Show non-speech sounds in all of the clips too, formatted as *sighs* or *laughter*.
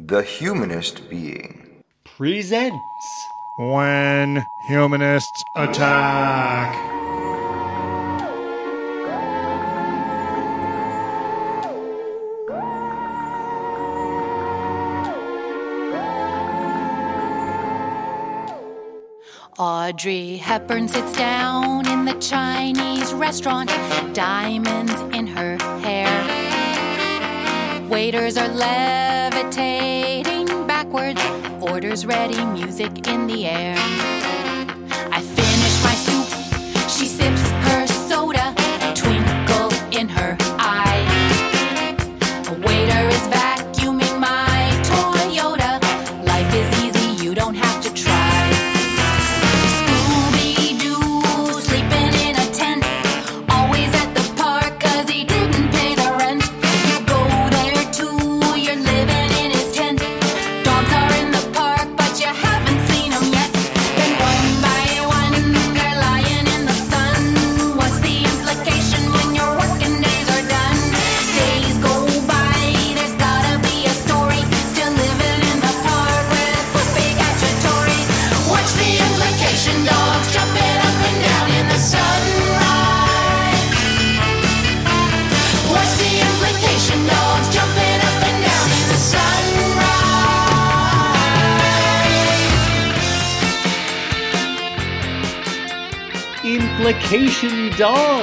The Humanist Being presents When Humanists Attack. Audrey Hepburn sits down in the Chinese restaurant, diamonds in her hair. Waiters are levitating backwards, orders ready, music in the air.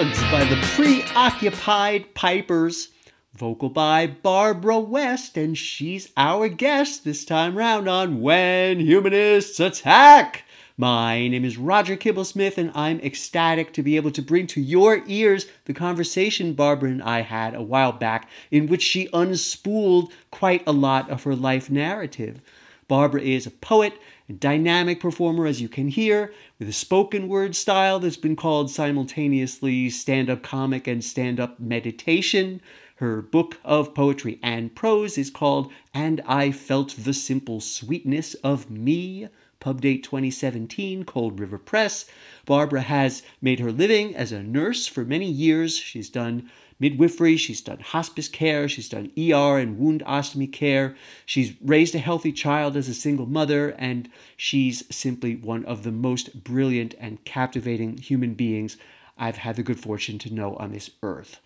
Dogs by the Preoccupied Pipers. Vocal by Barbara West, and she's our guest this time round on When Humanists Attack. My name is Roger Kimmel Smith, and I'm ecstatic to be able to bring to your ears the conversation Barbara and I had a while back, in which she unspooled quite a lot of her life narrative. Barbara is a poet, a dynamic performer, as you can hear, with a spoken word style that's been called simultaneously stand up comic and stand up meditation. Her book of poetry and prose is called And I Felt the Simple Sweetness of Me. Pub date 2017, Cold River Press. Barbara has made her living as a nurse for many years. She's done midwifery, she's done hospice care, she's done ER and wound ostomy care. She's raised a healthy child as a single mother, and she's simply one of the most brilliant and captivating human beings I've had the good fortune to know on this earth.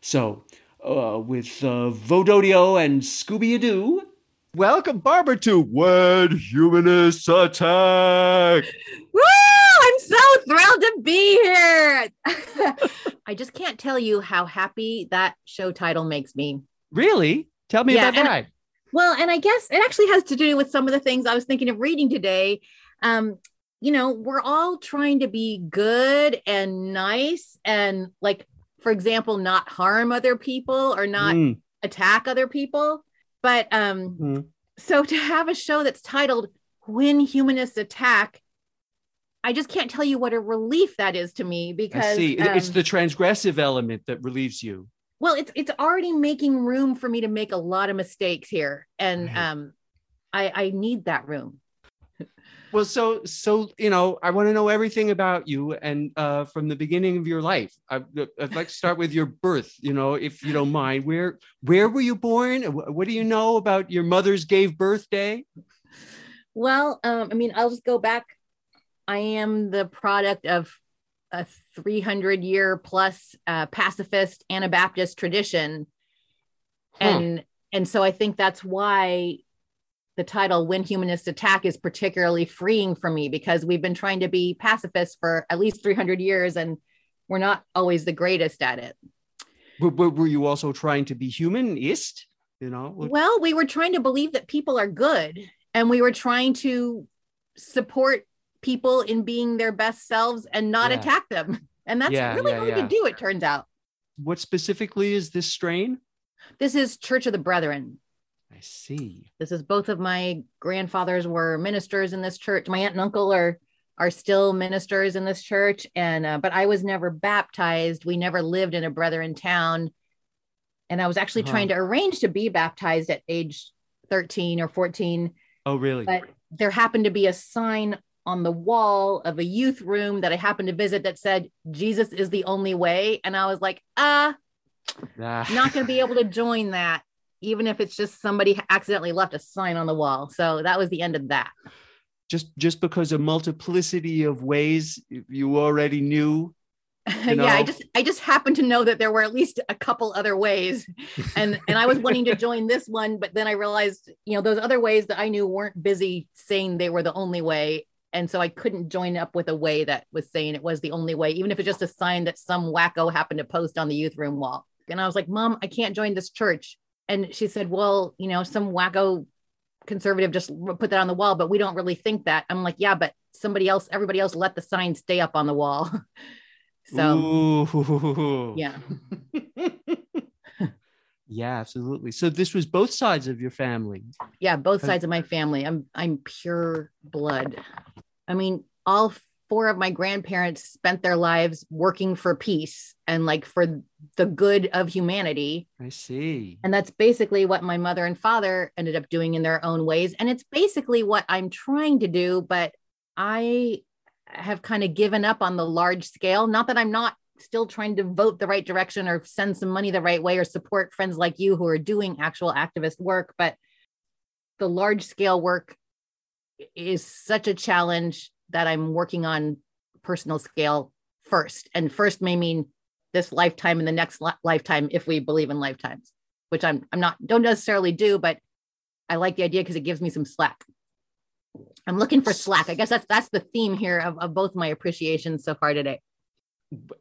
So, uh, with uh, Vododio and Scooby Doo, welcome Barbara to When Humanists Attack. Woo! So thrilled to be here. *laughs* I just can't tell you how happy that show title makes me. Really? Tell me Yeah, about that. Well, and I guess it actually has to do with some of the things I was thinking of reading today. Um, you know, we're all trying to be good and nice and like, for example, not harm other people or not Mm, attack other people. But um, mm. so to have a show that's titled When Humanists Attack, I just can't tell you what a relief that is to me because I see. It- it's um, the transgressive element that relieves you. well it's it's already making room for me to make a lot of mistakes here and Right. um i i need that room *laughs* Well, so so you know, I want to know everything about you and uh, from the beginning of your life. I, I'd like to start with your birth. You know, if you don't mind, where where were you born? What do you know about your mother's gave birthday? well um i mean i'll just go back i am the product of a 300 year plus uh, pacifist anabaptist tradition Huh. and and so i think that's why the title when humanists attack is particularly freeing for me because we've been trying to be pacifists for at least 300 years and we're not always the greatest at it Were, were, were you also trying to be humanist? You know, well we were trying to believe that people are good and we were trying to support people in being their best selves and not Yeah. attack them and that's Yeah, really hard to do it turns out what specifically is this strain? this is church of the brethren I see. this is both of my grandfathers were ministers in this church my aunt and uncle are are still ministers in this church and uh, but i was never baptized we never lived in a brethren town and i was actually Uh-huh. trying to arrange to be baptized at age 13 or 14 Oh, really? but there happened to be a sign on the wall of a youth room that I happened to visit that said Jesus is the only way and I was like ah Ah. not going to be *laughs* able to join that even if it's just somebody accidentally left a sign on the wall. So that was the end of that. Just just because a multiplicity of ways you already knew. *laughs* You yeah, I just I just happened to know that there were at least a couple other ways. *laughs* And and I was wanting to join this one, but then I realized, you know, those other ways that I knew weren't busy saying they were the only way. And so I couldn't join up with a way that was saying it was the only way, even if it's just a sign that some wacko happened to post on the youth room wall. And I was like, Mom, I can't join this church. And she said, Well, you know, some wacko conservative just put that on the wall, but we don't really think that. I'm like, Yeah, but somebody else, everybody else let the sign stay up on the wall. *laughs* so Ooh. yeah. *laughs* Yeah, absolutely. So this was both sides of your family. Yeah, both sides of my family. I'm I'm pure blood. I mean, all four of my grandparents spent their lives working for peace and like for the good of humanity. I see. And that's basically what my mother and father ended up doing in their own ways. And it's basically what I'm trying to do, but I have kind of given up on the large scale. Not that I'm not still trying to vote the right direction or send some money the right way or support friends like you who are doing actual activist work, but the large scale work is such a challenge that I'm working on personal scale first. And first may mean this lifetime and the next li- lifetime if we believe in lifetimes, which I'm I'm not don't necessarily do, but I like the idea because it gives me some slack. I'm looking for slack. I guess that's that's the theme here of, of both my appreciations so far today.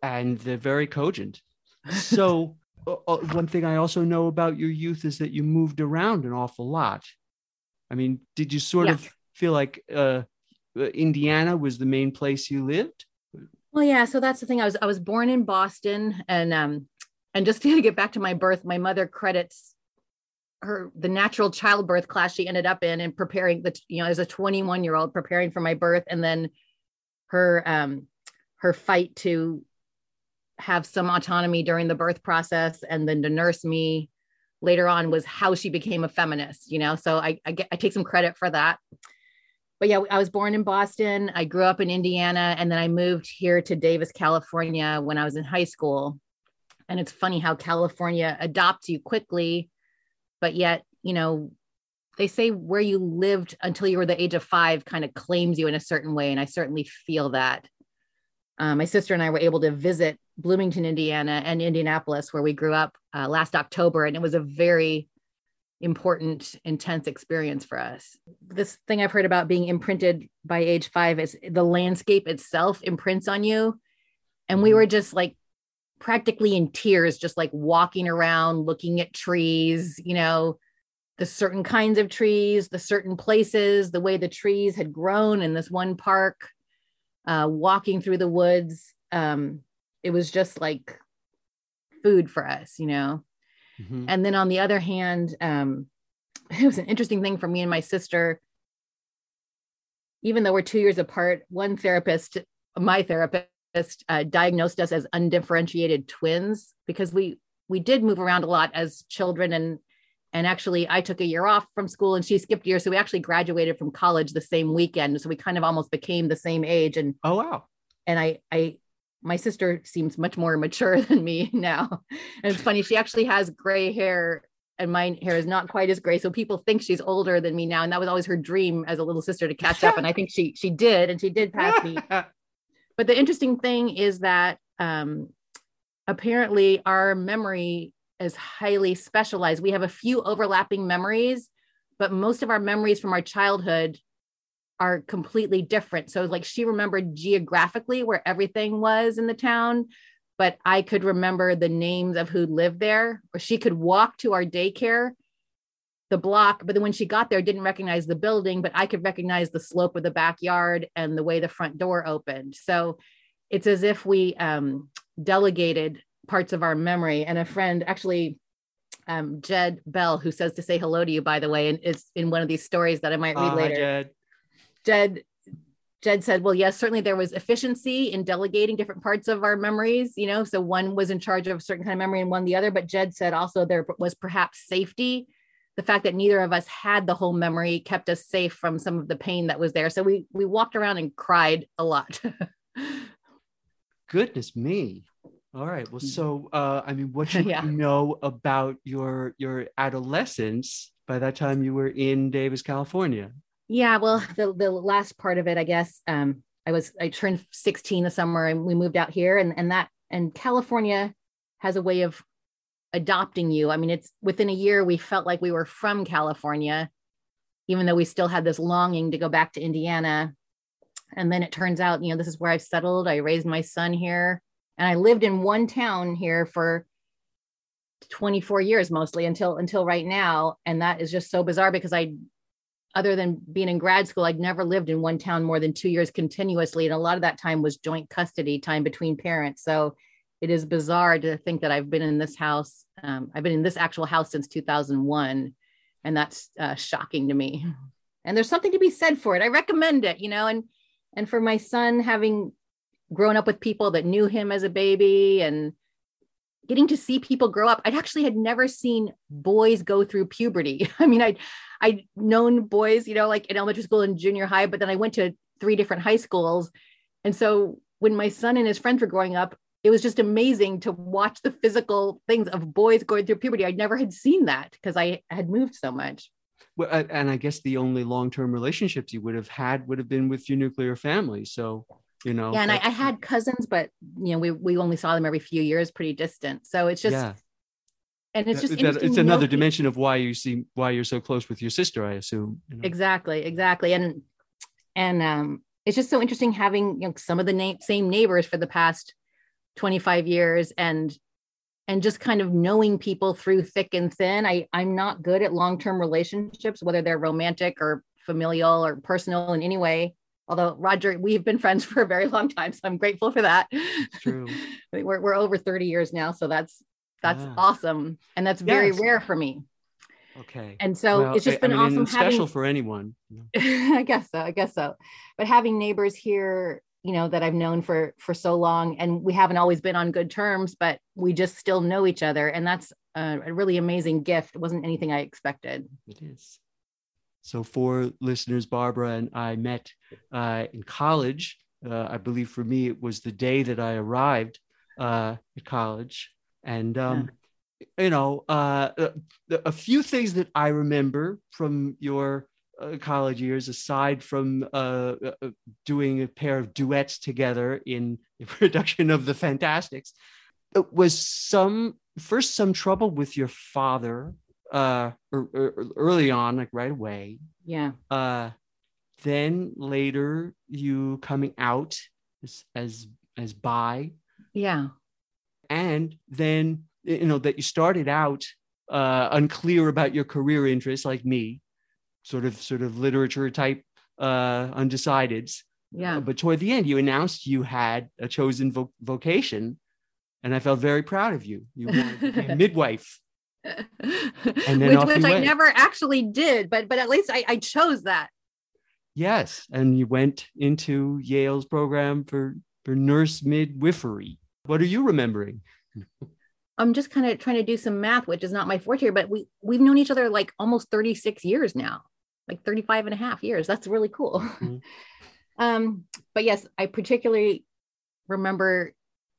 And they're very cogent. *laughs* So uh, uh, one thing I also know about your youth is that you moved around an awful lot. I mean, did you sort Yeah. of feel like uh, uh, Indiana was the main place you lived? Well, yeah. So that's the thing. I was I was born in Boston, and um, and just *laughs* to get back to my birth, my mother credits her the natural childbirth class she ended up in and preparing the you know as a 21 year old preparing for my birth, and then her um her fight to have some autonomy during the birth process, and then to nurse me later on was how she became a feminist. You know, so I I, get, I take some credit for that but yeah, I was born in Boston. I grew up in Indiana, and then I moved here to Davis, California when I was in high school. And it's funny how California adopts you quickly, but yet, you know, they say where you lived until you were the age of five kind of claims you in a certain way. And I certainly feel that. Um, my sister and I were able to visit Bloomington, Indiana, and Indianapolis, where we grew up uh, last October. And it was a very important, intense experience for us. This thing I've heard about being imprinted by age five is the landscape itself imprints on you. And we were just like practically in tears, just like walking around, looking at trees, you know, the certain kinds of trees, the certain places, the way the trees had grown in this one park, uh, walking through the woods. Um, it was just like food for us, you know. Mhm. And then on the other hand, um, *laughs* it was an interesting thing for me and my sister. Even though we're two years apart, one therapist, my therapist, uh, diagnosed us as undifferentiated twins because we we did move around a lot as children and and actually I took a year off from school and she skipped a year, so we actually graduated from college the same weekend. So we kind of almost became the same age and Oh wow. and I I my sister seems much more mature *laughs* than me now. And it's funny, she actually has gray hair and my hair is not quite as gray. So people think she's older than me now. And that was always her dream as a little sister to catch up. And I think she she did, and she did pass me. *laughs* But the interesting thing is that um apparently our memory is highly specialized. We have a few overlapping memories, but most of our memories from our childhood are completely different. So like she remembered geographically where everything was in the town, but I could remember the names of who lived there, or she could walk to our daycare, the block, but then when she got there, didn't recognize the building, but I could recognize the slope of the backyard and the way the front door opened. So it's as if we um, delegated parts of our memory. And a friend actually, um, Jed Bell, who says to say hello to you, by the way, and is in one of these stories that I might read Ah, later. Jed. Jed Jed said, well, yes, certainly there was efficiency in delegating different parts of our memories, you know, so one was in charge of a certain kind of memory and one the other. But Jed said also there was perhaps safety. The fact that neither of us had the whole memory kept us safe from some of the pain that was there. So we we walked around and cried a lot. Goodness me. All right. Well, so uh, I mean, what *laughs* should Yeah. you know about your your adolescence by that time you were in Davis, California? Yeah, well, the the last part of it, I guess, um, I was I turned 16 this summer and we moved out here and and that and California has a way of adopting you. I mean, it's within a year we felt like we were from California, even though we still had this longing to go back to Indiana. And then it turns out, you know, this is where I've settled. I raised my son here and I lived in one town here for 24 years mostly until until right now. And that is just so bizarre because I other than being in grad school, I'd never lived in one town more than two years continuously. And a lot of that time was joint custody time between parents. So it is bizarre to think that I've been in this house. Um, I've been in this actual house since 2001. And that's uh, shocking to me. And there's something to be said for it. I recommend it, you know, and, and for my son having grown up with people that knew him as a baby and getting to see people grow up. I'd actually had never seen boys go through puberty. *laughs* I mean, I'd I'd known boys, you know, like in elementary school and junior high, but then I went to three different high schools. And so when my son and his friends were growing up, it was just amazing to watch the physical things of boys going through puberty. I never had seen that because I had moved so much. Well, and I guess the only long term relationships you would have had would have been with your nuclear family. So you know. yeah, and I, I had cousins, but you know, we we only saw them every few years, pretty distant. So it's just yeah. And it's just that, it's another dimension of why you see why you're so close with your sister. I assume. you know? exactly exactly and and um it's just so interesting having you know some of the na- same neighbors for the past 25 years and and just kind of knowing people through thick and thin i i'm not good at long-term relationships whether they're romantic or familial or personal in any way although roger we've been friends *laughs* for a very long time so i'm grateful for that true. *laughs* we're, we're over 30 years now so that's that's Ah. awesome and that's very Yes. rare for me Okay. and so Well, it's just been I mean, awesome having special for anyone. *laughs* I guess so. I guess so. But having neighbors here, you know, that I've known for for so long, and we haven't always been on good terms, but we just still know each other, and that's a, a really amazing gift. It wasn't anything I expected. It is. So, for listeners, Barbara and I met uh, in college. Uh, I believe for me, it was the day that I arrived uh, at college. And, um, you know, uh, a, a few things that I remember from your uh, college years, aside from uh, uh, doing a pair of duets together in the *laughs* production of The Fantasticks, it was some first some trouble with your father uh er, er- early on like right away Yeah. uh then later you coming out as as as bi Yeah. And then you know that you started out uh unclear about your career interests like me sort of sort of literature type uh undecideds Yeah. but toward the end you announced you had a chosen vo- vocation and i felt very proud of you you *laughs* midwife *laughs* then which which I never actually did, but but at least I, I chose that. Yes, and you went into Yale's program for for nurse midwifery. What are you remembering? *laughs* I'm just kind of trying to do some math, which is not my forte here, but we we've known each other like almost 36 years now, like 35 and a half years. That's really cool. Mhm. *laughs* um, but yes, I particularly remember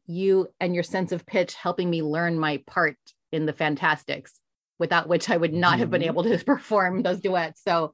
you and your sense of pitch helping me learn my part in the Fantasticks, without which I would not have been Mhm. able to *laughs* perform those duets. So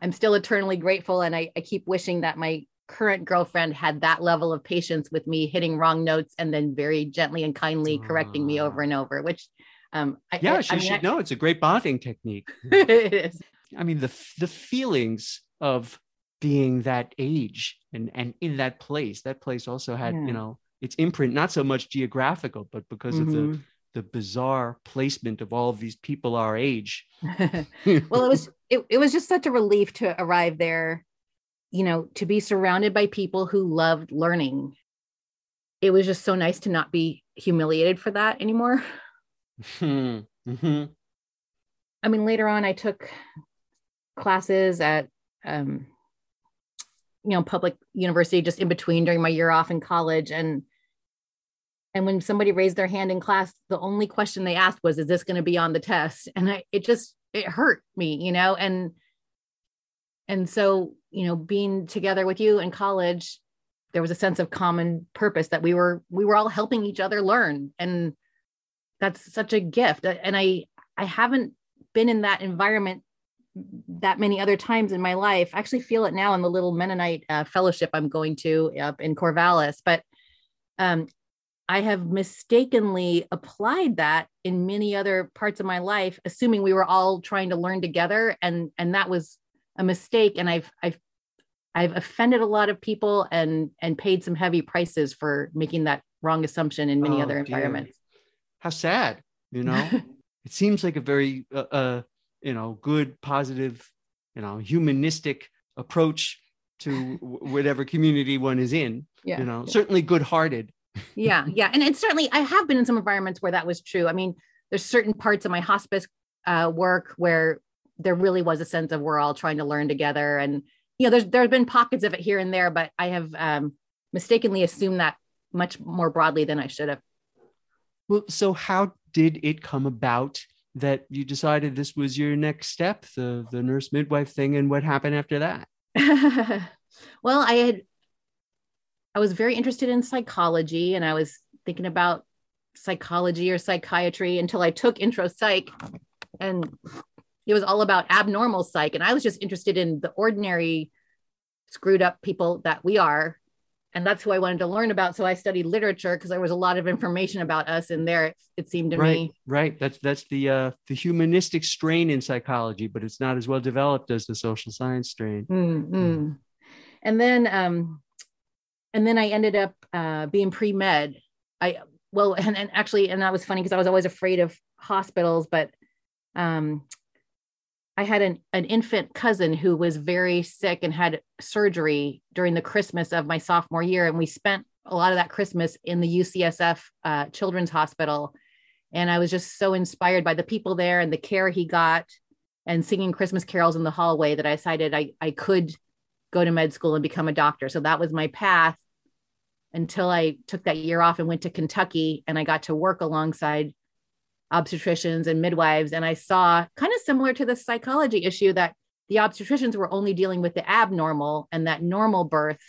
I'm still eternally grateful. And I, I keep wishing that my current girlfriend had that level of patience with me hitting wrong notes and then very gently and kindly correcting me over Ah. and over, which um I, Yeah, I, she I mean, should know. It's a great bonding technique. *laughs* it is. I mean, the the feelings of being that age and and in that place. That place also had, Yeah. you know, its imprint, not so much geographical, but because of the Mhm. the bizarre placement of all of these people our age. *laughs* well it was it, it was just such a relief to arrive there you know to be surrounded by people who loved learning it was just so nice to not be humiliated for that anymore *laughs* Hmm. Mhm. i mean later on i took classes at um you know public university just in between during my year off in college and and when somebody raised their hand in class the only question they asked was is this going to be on the test and I, it just it hurt me you know and and so you know being together with you in college there was a sense of common purpose that we were we were all helping each other learn. And that's such a gift. And i i haven't been in that environment that many other times in my life. I actually feel it now in the little mennonite uh, fellowship i'm going to up in corvallis. But um, i have mistakenly applied that in many other parts of my life assuming we were all trying to learn together. And and that was a mistake and i've i've I've offended a lot of people and and paid some heavy prices for making that wrong assumption in many Oh, other dear. environments. How sad, you know? *laughs* it seems like a very, uh, uh, you know, good, positive, you know, humanistic approach to *laughs* whatever community one is in. Yeah, you know, yeah. certainly good-hearted. *laughs* yeah, yeah, and it's certainly I have been in some environments where that was true. I mean, there's certain parts of my hospice uh, work where there really was a sense of we're all trying to learn together, and you know, there's there have been pockets of it here and there, but I have um, mistakenly assumed that much more broadly than I should have. Well, so how did it come about that you decided this was your next step, the the nurse midwife thing, and what happened after that? *laughs* well, I had I was very interested in psychology and I was thinking about psychology or psychiatry until I took intro psych and it was all about abnormal psych and I was just interested in the ordinary screwed up people that we are and that's who I wanted to learn about so I studied literature because there was a lot of information about us in there it, it seemed to right, me right. That's that's the uh, the humanistic strain in psychology, but it's not as well developed as the social science strain. Mm, mm. And then, um, and then I ended up uh, being pre med. I well, and, and actually, and that was funny because I was always afraid of hospitals, but um, I had an an infant cousin who was very sick and had surgery during the Christmas of my sophomore year, and we spent a lot of that Christmas in the UCSF uh, Children's Hospital. And I was just so inspired by the people there and the care he got and singing Christmas carols in the hallway that I decided I, I could go to med school and become a doctor. So that was my path until I took that year off and went to Kentucky and I got to work alongside obstetricians and midwives. And I saw kind of similar to the psychology issue that the obstetricians were only dealing with the abnormal and that normal birth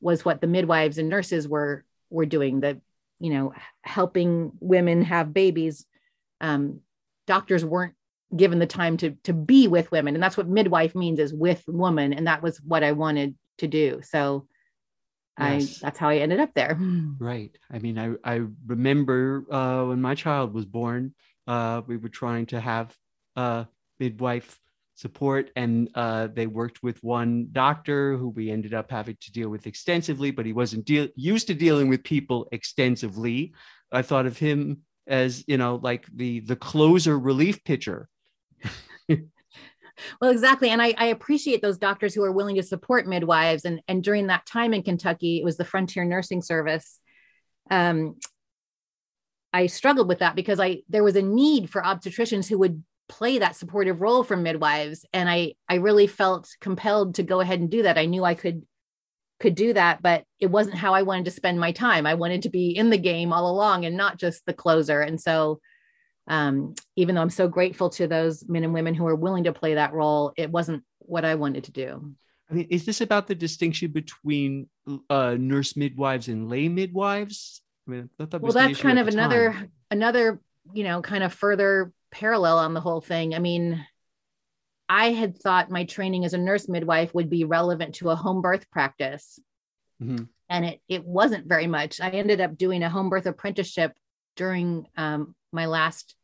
was what the midwives and nurses were were doing the you know helping women have babies um, doctors weren't given the time to to be with women and that's what midwife means is with woman and that was what i wanted to do so Yes. i that's how i ended up there *laughs* Right. I mean, I I remember uh, when my child was born, uh, we were trying to have uh, midwife support, and uh, they worked with one doctor who we ended up having to deal with extensively, but he wasn't deal- used to dealing with people extensively. I thought of him as you know, like the the closer relief pitcher. *laughs* well exactly and I, I appreciate those doctors who are willing to support midwives and and during that time in kentucky it was the frontier nursing service um, i struggled with that because i there was a need for obstetricians who would play that supportive role for midwives and i i really felt compelled to go ahead and do that. I knew i could could do that but it wasn't how i wanted to spend my time. I wanted to be in the game all along and not just the closer and so um, even though i'm so grateful to those men and women who are willing to play that role it wasn't what i wanted to do I mean, is this about the distinction between uh, nurse midwives and lay midwives? I mean, I that well that's kind of another time. another you know kind of further parallel on the whole thing i mean i had thought my training as a nurse midwife would be relevant to a home birth practice Mhm. and it it wasn't very much i ended up doing a home birth apprenticeship during um, my last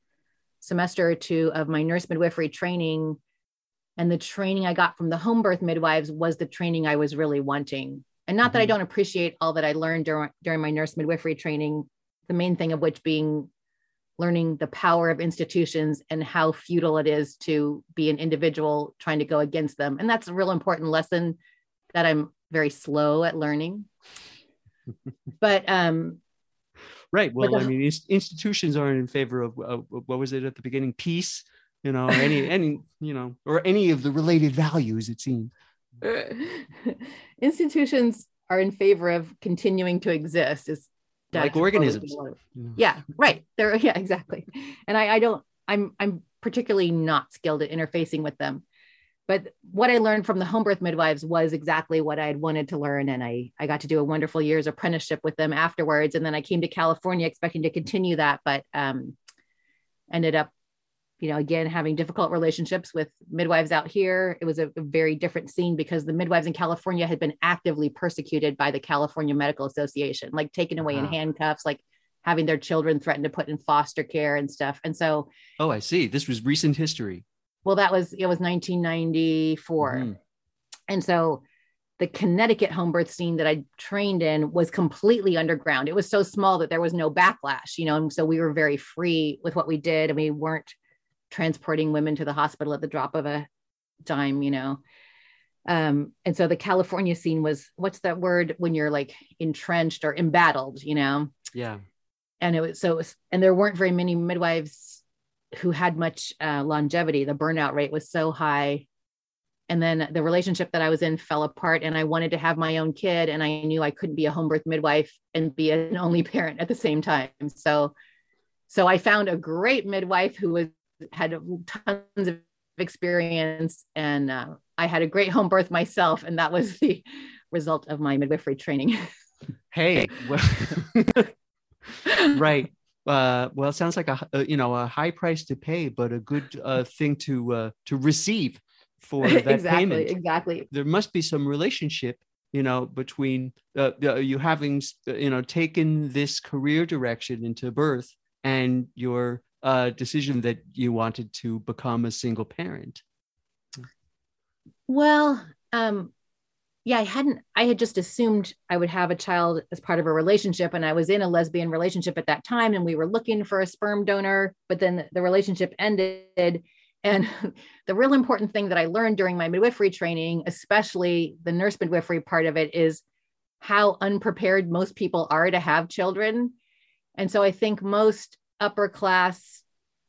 semester or two of my nurse midwifery training. And the training i got from the home birth midwives was the training i was really wanting. And not that i Mhm. don't appreciate all that i learned during, during my nurse midwifery training the main thing of which being learning the power of institutions and how futile it is to be an individual trying to go against them. And that's a real important lesson that i'm very slow at learning. *laughs* But um Right. Well, But I mean, institutions aren't in favor of uh, what was it at the beginning? Peace, you know, any, *laughs* any, you know, or any of the related values. It seems. *laughs* institutions are in favor of continuing to exist is Like organisms. what- you know. yeah right there *laughs* yeah exactly and I, I don't i'm i'm particularly not skilled at interfacing with them but what I learned from the home birth midwives was exactly what I had wanted to learn. And I, I got to do a wonderful year's apprenticeship with them afterwards. And then I came to California expecting to continue that, but um, ended up, you know, again, having difficult relationships with midwives out here. It was a, a very different scene because the midwives in California had been actively persecuted by the California Medical Association, like taken away in handcuffs, like having their children threatened to put in foster care and stuff. And so, Oh, I see. This was recent history. Well, that was, it was 1994. Mhm. And so the Connecticut home birth scene that I trained in was completely underground. It was so small that there was no backlash, you know, and so we were very free with what we did and we weren't transporting women to the hospital at the drop of a dime, you know. Um, and so the California scene was what's that word when you're like entrenched or embattled, you know? Yeah. and it was so it was, and there weren't very many midwives who had much uh, longevity the burnout rate was so high and then the relationship that i was in fell apart and i wanted to have my own kid and i knew i couldn't be a home birth midwife and be an *laughs* only parent at the same time so so i found a great midwife who was had tons of experience and uh, i had a great home birth myself and that was *laughs* the result of my midwifery training *laughs* Hey. Well, right. Uh, well, it sounds like a, a you know a high price to pay, but a good uh, *laughs* thing to uh, to receive for *laughs* that exactly payment. exactly There must be some relationship, you know, between uh, uh, you having uh, you know taken this career direction into birth and your uh, decision that you wanted to become a single parent. Well, um, yeah, I hadn't, I had just assumed I would have a child as part of a relationship. And I was in a lesbian relationship at that time, and we were looking for a sperm donor, but then the relationship ended. And *laughs* the real important thing that I learned during my midwifery training, especially the nurse midwifery part of it, is how unprepared most people are to have children. And so I think most upper class,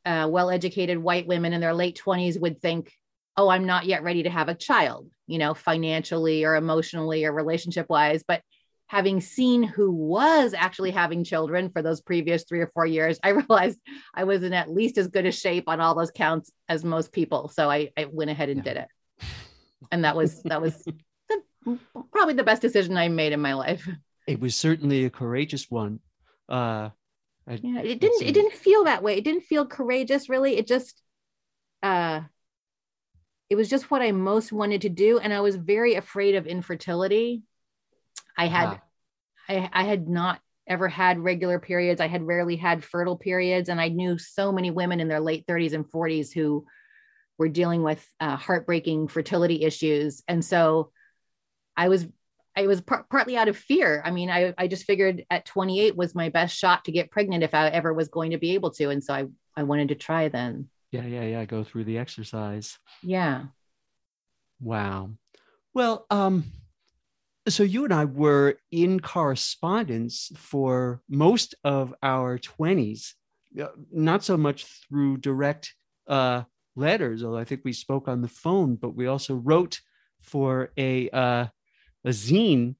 uh, well educated white women in their late 20s would think, oh, I'm not yet ready to have a child, you know, financially or emotionally or relationship wise. But having seen who was actually having children for those previous three or four years, I *laughs* realized I was in at least as good a shape on all those counts as most people. So I, I went ahead and Yeah. did it. And that was, that was the, probably the best decision I made in my life. It was certainly a courageous one. Uh, I, Yeah, it didn't, it didn't feel that way. It didn't feel courageous really. It just, uh, it was just what I most wanted to do. And I was very afraid of infertility. I had, Ah. I, I had not ever had regular periods. I had rarely had fertile periods. And I knew so many women in their late 30s and 40s who were dealing with uh, heartbreaking fertility issues. And so I was, I was par- partly out of fear. I mean, I, I just figured at 28 was my best shot to get pregnant if I ever was going to be able to. And so I, I wanted to try then. Yeah, yeah, yeah. Go through the exercise. Yeah. Wow. Well, um, so you and I were in correspondence for most of our 20s, uh, not so much through direct uh, letters, although I think we spoke on the phone, but we also wrote for a, uh, a zine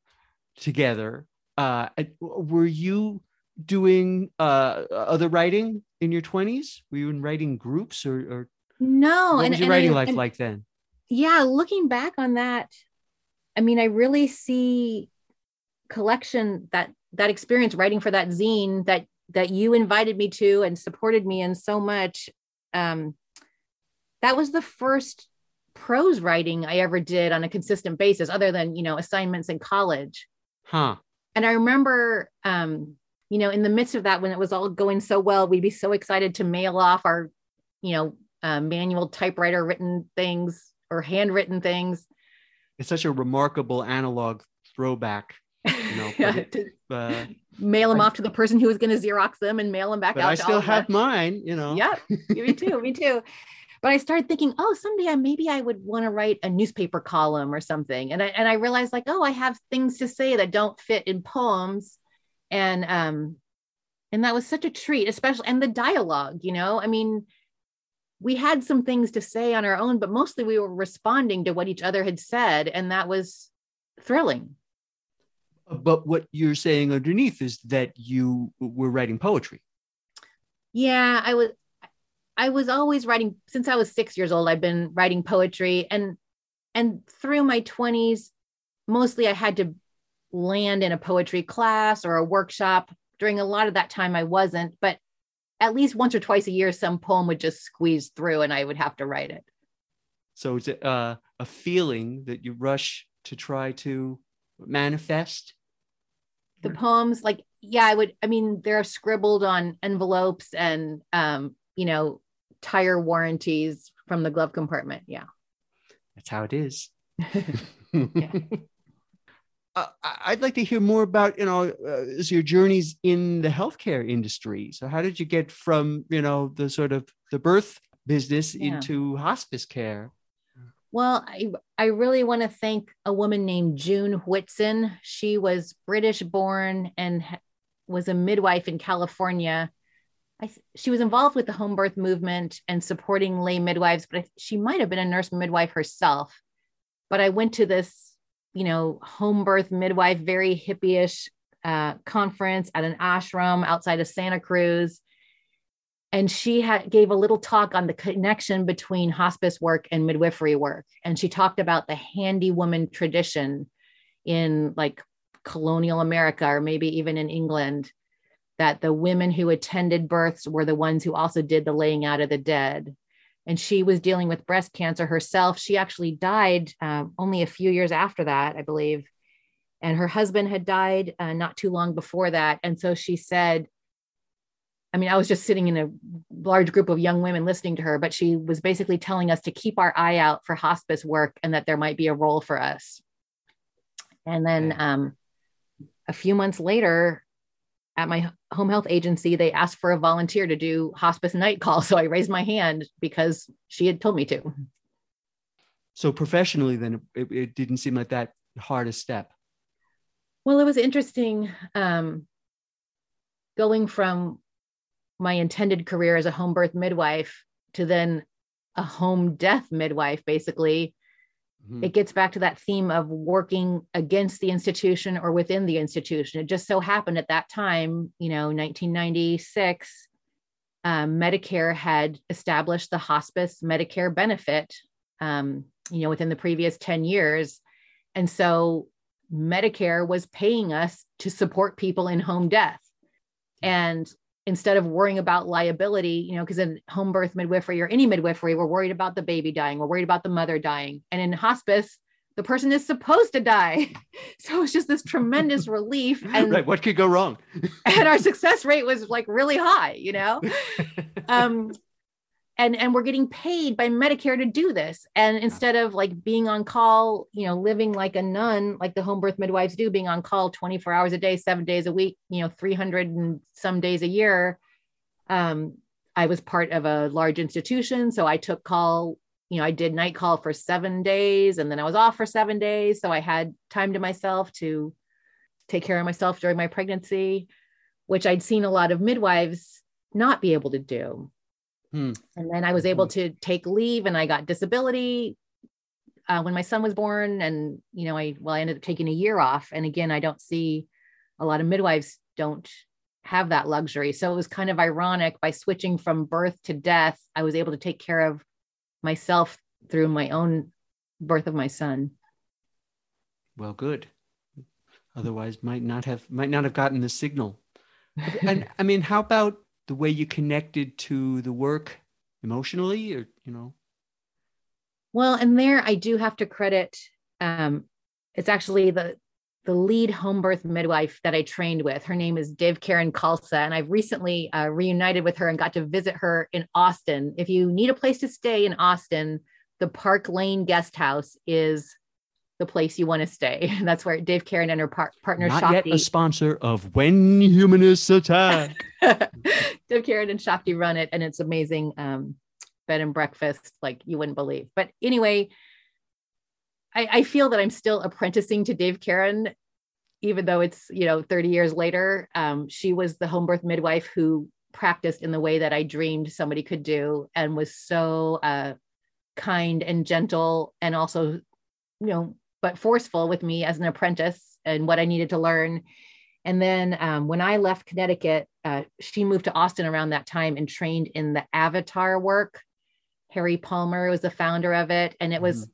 together. Uh, were you doing uh, other writing in your 20s? Were you in writing groups or, or No. what and, was your and writing I- life and- like then? yeah looking back on that i mean i really see collection that that experience writing for that zine that that you invited me to and supported me in so much um that was the first prose writing i ever did on a consistent basis other than you know assignments in college Huh. and i remember um you know in the midst of that when it was all going so well we'd be so excited to mail off our you know uh, manual typewriter written things or handwritten things it's such a remarkable analog throwback know, *laughs* Yeah, but- to uh, mail them I- off to the person who was going to xerox them and mail them back but out i still have mine you know Yep, me too, me too. But I started thinking, oh, someday I maybe I would want to write a newspaper column or something. And I and I realized like, oh, I have things to say that don't fit in poems. And um, and that was such a treat, especially and the dialogue, you know. I mean, we had some things to say on our own, but mostly we were responding to what each other had said, and that was thrilling. but what you're saying underneath is that you were writing poetry Yeah, I was I was always writing since I was 6 years old I've been writing poetry and and through my 20s, mostly I had to land in a poetry class or a workshop. During a lot of that time, I wasn't, but at least once or twice a year, some poem would just squeeze through and I would have to write it. So it's a, uh, a feeling that you rush to try to manifest. The poems, like, yeah, I would, I mean, they're scribbled on envelopes and, um, you know, tire warranties from the glove compartment. Yeah. That's how it is. *laughs* *laughs* Uh, I'd like to hear more about you know uh, your journeys in the healthcare industry. So how did you get from you know the sort of the birth business Yeah. into hospice care? Well, I, I really want to thank a woman named June Whitson. She was British born and ha- was a midwife in California. I, she was involved with the home birth movement and supporting lay midwives, but I, she might have been a nurse midwife herself. But I went to this, you know, home birth midwife, very hippie-ish uh, conference at an ashram outside of Santa Cruz. And she had gave a little talk on the connection between hospice work and midwifery work. And she talked about the handy woman tradition in like colonial america or maybe even in england that the women who attended births were the ones who also did the laying out of the dead and she was dealing with breast cancer herself. She actually died um, only a few years after that i believe. And her husband had died uh, not too long before that. And so she said I mean, I was just sitting in a large group of young women listening to her, but she was basically telling us to keep our eye out for hospice work and that there might be a role for us. And then um, a few months later, at my home health agency, they asked for a volunteer to do hospice night call. *laughs* So I raised my hand because she had told me to. So professionally, then it, it didn't seem like that hard a step. Well, it was interesting um, going from my intended career as a home birth midwife to then a home death midwife, basically. Mhm. It gets back to that theme of working against the institution or within the institution. It just so happened at that time, you know, 1996, um, Medicare had established the hospice Medicare benefit, um, you know, within the previous 10 years. And so Medicare was paying us to support people in home death. And instead of worrying about liability, you know, because in home birth midwifery or any midwifery, we're worried about the baby dying, we're worried about the mother dying. And in hospice, the person is supposed to die. *laughs* So it's just this tremendous *laughs* relief. And, right. What could go wrong? *laughs* and our success rate was like really high, you know? um, and and we're getting paid by Medicare to do this. And instead of like being on call, you know, living like a nun, like the home birth midwives do, being on call 24 hours a day, seven days a week, you know, 300 and some days a year. Um, I was part of a large institution. So I took call, you know, I did night call for seven days and then I was off for seven days. So I had time to myself to take care of myself during my pregnancy, which I'd seen a lot of midwives not be able to do. Hmm. And then I was able to take leave and I got disability uh, when my son was born. And, you know, I, well, I ended up taking a year off. And again, I don't see a lot of midwives don't have that luxury. So it was kind of ironic by switching from birth to death, I was able to take care of myself through my own birth of my son. Well, good. Otherwise, might not have might not have gotten the signal. and I mean, how about the way you connected to the work emotionally, or you know? Well, and there I do have to credit. Um, it's actually the the lead home birth midwife that I trained with. Her name is Div Karen Khalsa, and I've recently uh, reunited with her and got to visit her in Austin. If you need a place to stay in Austin, the Park Lane Guest House is the place you want to stay. And *laughs* That's where Dave Karen and her par- partner Not Shakti. yet a sponsor of When Humanists Attack. *laughs* Dave Karen and Shakti run it, and it's amazing um, bed and breakfast, like you wouldn't believe. But anyway, I, I feel that I'm still apprenticing to Dave Karen, even though it's you know 30 years later. Um, she was the home birth midwife who practiced in the way that I dreamed somebody could do, and was so uh, kind and gentle, and also you know but forceful with me as an apprentice and what I needed to learn. And then um, when I left Connecticut, uh, she moved to Austin around that time and trained in the Avatar work. Harry Palmer was the founder of it, and it was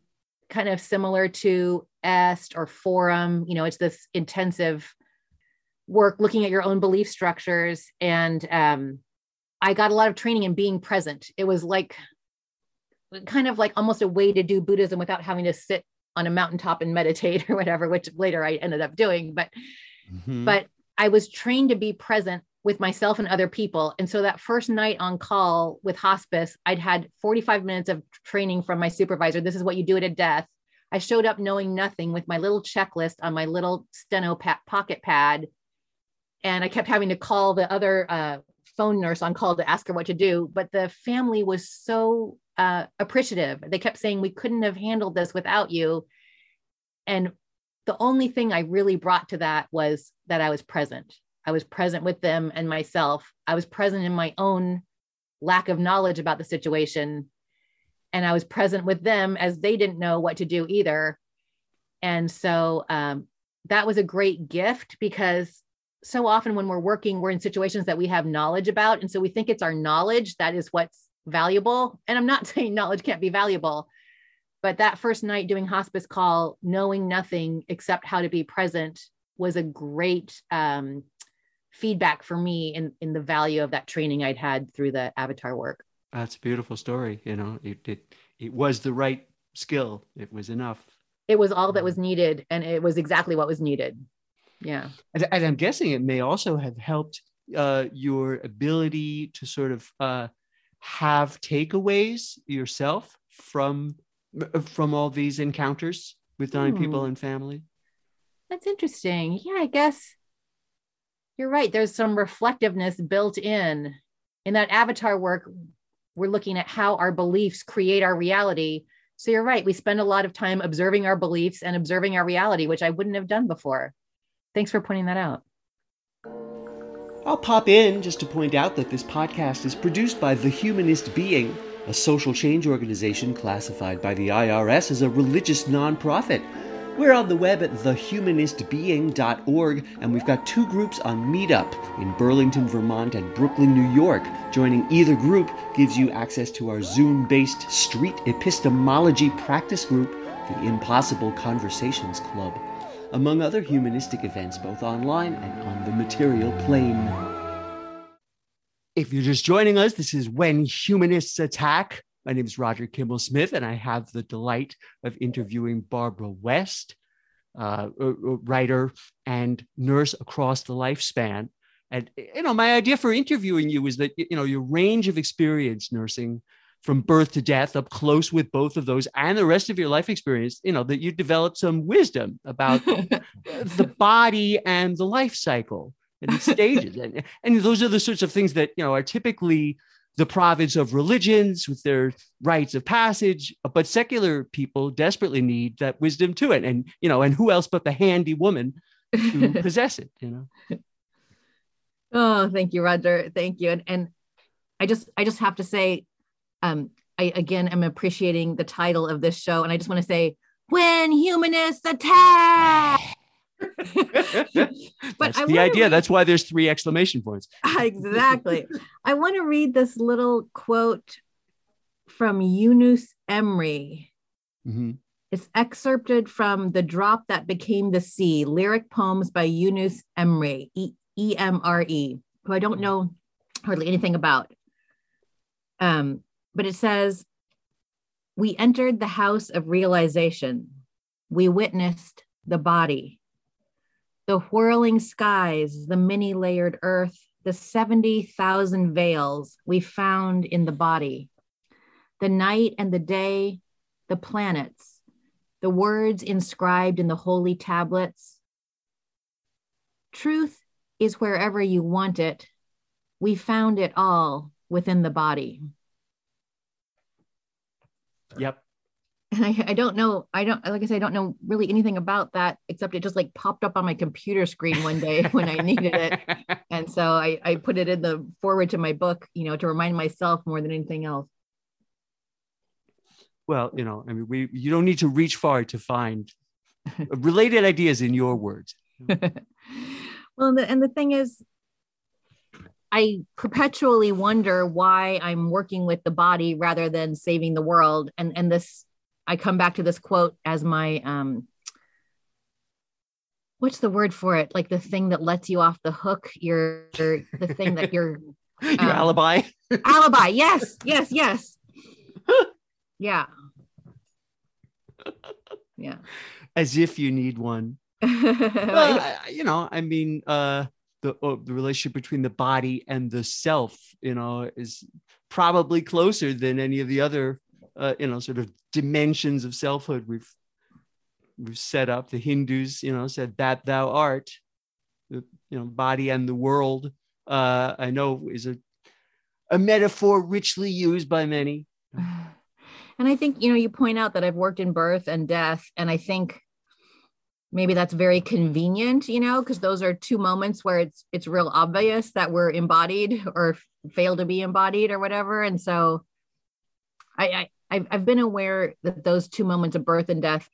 kind of similar to est or forum you know it's this intensive work looking at your own belief structures and um, i got a lot of training in being present it was like kind of like almost a way to do buddhism without having to sit on a mountaintop and meditate or whatever which later i ended up doing but Mhm. but I was trained to be present with myself and other people. And so that first night on call with hospice, I'd had 45 minutes of training from my supervisor. This is what you do at a death. I showed up knowing nothing with my little checklist on my little steno pa- pocket pad. And I kept having to call the other uh, phone nurse on call to ask her what to do. But the family was so uh, appreciative. They kept saying, We couldn't have handled this without you. And the only thing I really brought to that was that I was present. I was present with them and myself. I was present in my own lack of knowledge about the situation. And I was present with them as they didn't know what to do either. And so um, that was a great gift because so often when we're working, we're in situations that we have knowledge about. And so we think it's our knowledge that is what's valuable. And I'm not *laughs* saying knowledge can't be valuable, but that first night doing hospice call knowing nothing except how to be present was a great um, feedback for me in in the value of that training i'd had through the avatar work That's a beautiful story. You know, it, it it was the right skill. It was enough. it was all that was needed and it was exactly what was needed yeah And, and I'm guessing it may also have helped uh, your ability to sort of uh, have takeaways yourself from from all these encounters with dying people Hmm. and family. that's interesting. Yeah i guess you're right. There's some reflectiveness built in in that avatar work. We're looking at how our beliefs create our reality. So you're right. We spend a lot of time observing our beliefs and observing our reality which i wouldn't have done before. Thanks for pointing that out I'll pop in just to point out that this podcast is produced by The Humanist Being, a social change organization classified by the IRS as a religious nonprofit. We're on the web at thehumanistbeing.org, and we've got two groups on Meetup in Burlington, Vermont, and Brooklyn, New York. Joining either group gives you access to our Zoom based street epistemology practice group, the Impossible Conversations Club among other humanistic events both online and on the material plane. If you're just joining us, this is When Humanists Attack. My name is Roger Kimmel Smith, and I have the delight of interviewing Barbara West, uh, writer and nurse across the lifespan. And you know, my idea for interviewing you is that you know your range of experience nursing from birth to death up close with both of those and the rest of your life experience you know that you develop some wisdom about *laughs* the body and the life cycle and the stages and, and those are the sorts of things that you know are typically the province of religions with their rites of passage but secular people desperately need that wisdom too and and you know and who else but the handy woman to *laughs* possess it you know Oh, thank you, Roger. Thank you. And, and I just I just have to say, um, I again am appreciating the title of this show, and I just want to say, when humanists attack. *laughs* that's I the idea read- that's why there's three exclamation points *laughs* exactly. I want to read this little quote from Yunus Emre. Mhm. It's excerpted from The Drop That Became the Sea, lyric poems by Yunus Emre, E M R E, who I don't know hardly anything about. Um, but it says, We entered the house of realization. We witnessed the body, the whirling skies, the many layered earth, the 70,000 veils we found in the body, the night and the day, the planets, the words inscribed in the holy tablets. Truth is wherever you want it. We found it all within the body. Yep And I, I don't know, I don't, like I said, I don't know really anything about that, except it just like popped up on my computer screen one day *laughs* when I needed it. *laughs* And so I, I put it in the foreword to my book, you know, to remind myself more than anything else. Well, you know, I mean, we you don't need to reach far to find *laughs* related ideas in your words. well, and the, and the thing is, I perpetually wonder why I'm working with the body rather than saving the world. And and this I come back to this quote as my um what's the word for it? Like the thing that lets you off the hook, your the thing that you're *laughs* Your Um, alibi. alibi. *laughs* Yes, yes, yes. Yeah. Yeah. As if you need one. *laughs* Well, I- you know, I mean, uh, the uh, the relationship between the body and the self, you know, is probably closer than any of the other, uh, you know, sort of dimensions of selfhood we've we've set up. The Hindus, you know, said that thou art, the you know, body and the world. Uh, I know is a a metaphor richly used by many. *sighs* and I think, you know, you point out that I've worked in birth and death, and I think maybe that's very convenient, you know, because those are two moments where it's it's real obvious that we're embodied or fail to be embodied or whatever. And so I, I I've, I've been aware that those two moments of birth and death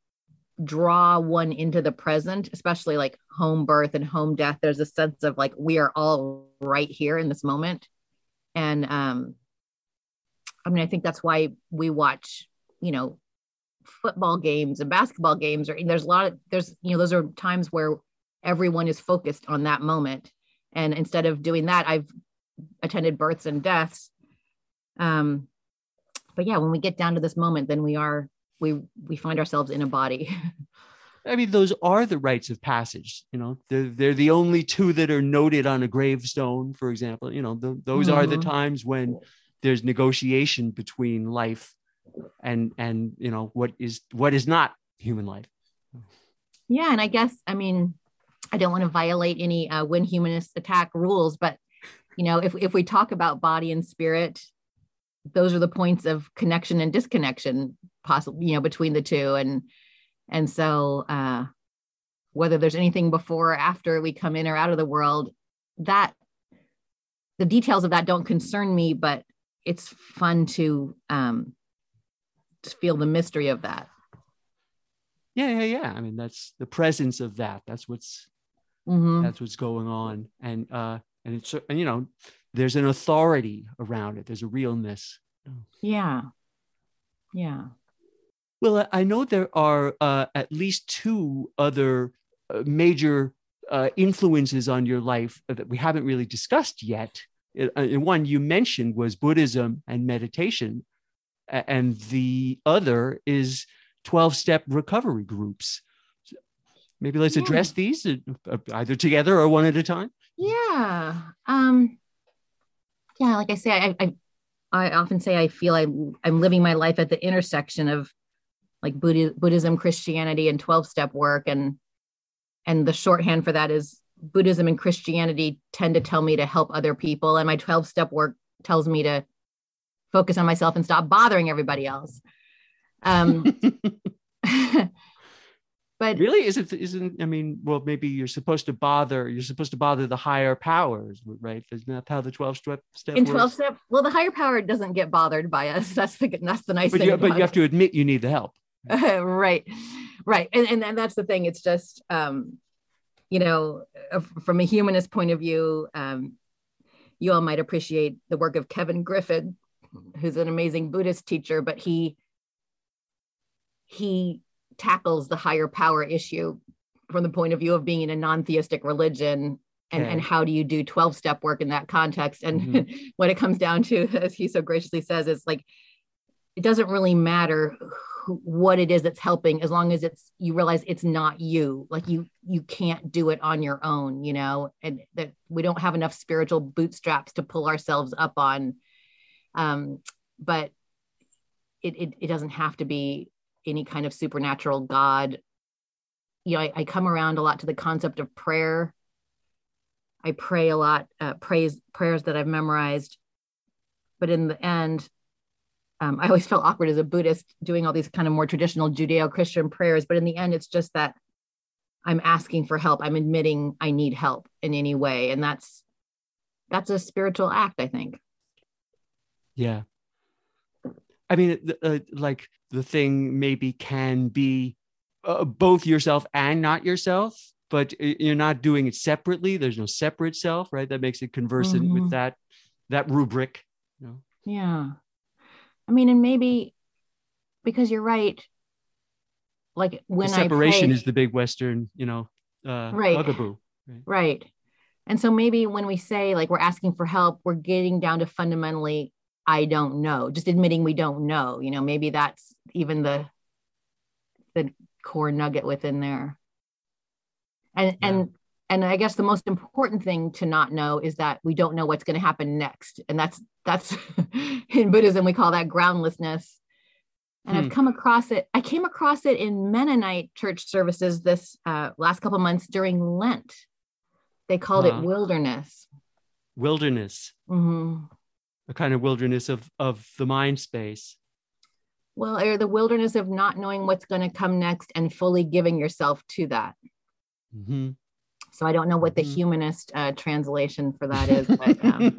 draw one into the present, especially like home birth and home death. There's a sense of like we are all right here in this moment. And um I mean, I think that's why we watch, you know, football games and basketball games, or there's a lot of there's, you know, those are times where everyone is focused on that moment. And instead of doing that, I've attended births and deaths. Um, but yeah, when we get down to this moment, then we are we we find ourselves in a body. *laughs* I mean, those are the rites of passage. You know, they're they're the only two that are noted on a gravestone, for example. You know, th- those are the Mhm. times when there's negotiation between life and and you know what is what is not human life. Yeah, and I guess I mean I don't want to violate any uh, when humanists attack rules, but you know if if we talk about body and spirit, those are the points of connection and disconnection, possibly you know between the two, and and so uh, whether there's anything before or after we come in or out of the world, that the details of that don't concern me, but it's fun to um, to feel the mystery of that. Yeah, yeah, yeah. I mean, that's the presence of that. That's what's Mhm. that's what's going on, and uh, and it's and you know, there's an authority around it. There's a realness. Yeah, yeah. Well, I- know there are uh, at least two other uh, major uh, influences on your life that we haven't really discussed yet. Uh, And one you mentioned was Buddhism and meditation, and the other is 12 step recovery groups. Maybe let's Yeah. address these uh, uh, either together or one at a time. Yeah. Um yeah, like I say, I I, I often say I feel I I'm living my life at the intersection of like Buddha, Buddhism, Christianity, and 12 step work. And and the shorthand for that is Buddhism and Christianity tend to tell me to help other people. And my 12 step work tells me to focus on myself and stop bothering everybody else. Um *laughs* *laughs* but really? Isn't isn't i mean well maybe you're supposed to bother you're supposed to bother the higher powers right? Isn't that how the 12 step step in works? 12 step well the higher power doesn't get bothered by us. *laughs* That's the that's the nice but thing you, but you have to admit you need the help. Right right. And, and and that's the thing it's just um you know uh, from a humanist point of view um you all might appreciate the work of kevin griffin who's an amazing buddhist teacher but he he tackles the higher power issue from the point of view of being in a non-theistic religion and, and how do you do 12 step work in that context? And *laughs* Mhm. what it comes down to *laughs* as he so graciously says is like it doesn't really matter who, what it is that's helping as long as it's you realize it's not you. Like you you can't do it on your own you know? And that we don't have enough spiritual bootstraps to pull ourselves up on um but it it, it doesn't have to be any kind of supernatural god you know I, I come around a lot to the concept of prayer i pray a lot uh, praise prayers that i've memorized but in the end um, I always *laughs* felt awkward as a Buddhist doing all these kind of more traditional Judeo Christian prayers. But in the end, it's just that I'm asking for help. I'm admitting I need help in any way. And that's that's a spiritual act, I think. Yeah i mean uh, like the thing maybe can be uh, both yourself and not yourself but you're not doing it separately there's no separate self right that makes it conversant Mhm. with that that rubric you know Yeah. I mean, and maybe because you're right, like when the separation I pray, is the big Western, you know, uh, Right. bugaboo. right. And so maybe when we say like we're asking for help, we're getting down to fundamentally, I don't know, just admitting we don't know. You know, maybe that's even the the core nugget within there. And Yeah. and and I guess the most important thing to not know is that we don't know what's going to happen next. And that's that's *laughs* in Buddhism we call that groundlessness. And Hmm. I've come across it. I came across it in Mennonite church services this uh, last couple months during Lent. They called Huh. it wilderness. Wilderness, Mhm. A kind of wilderness of of the mind space. Well, or the wilderness of not knowing what's going to come next and fully giving yourself to that. Mhm. So I don't know what the Mhm. humanist uh, translation for that is, *laughs* but, um,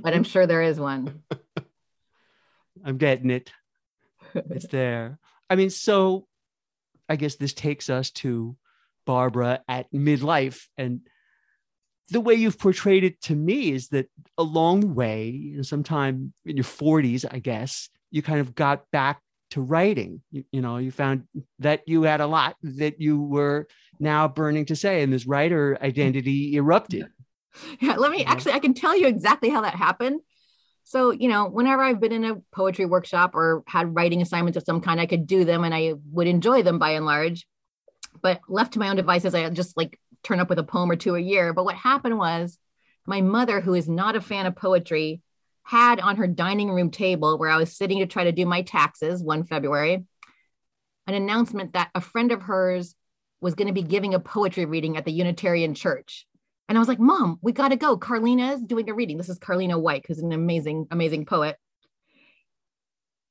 but I'm sure there is one. *laughs* I'm getting it. *laughs* It's there. I mean, so I guess this takes us to Barbara at midlife. And the way you've portrayed it to me is that along the way, you know, sometime in your 40s, I guess, you kind of got back to writing. You, you know, you found that you had a lot that you were now burning to say, and this writer identity erupted. Yeah, let me actually, I can tell you exactly how that happened. So, you know, whenever I've been in a poetry workshop or had writing assignments of some kind, I could do them and I would enjoy them by and large. But left to my own devices, I just like turn up with a poem or two a year. But what happened was my mother, who is not a fan of poetry, had on her dining room table where I was sitting to try to do my taxes one February an announcement that a friend of hers was going to be giving a poetry reading at the Unitarian Church. And I was like, Mom, we got to go. Carlina is doing a reading. This is Carlina White, who's an amazing, amazing poet.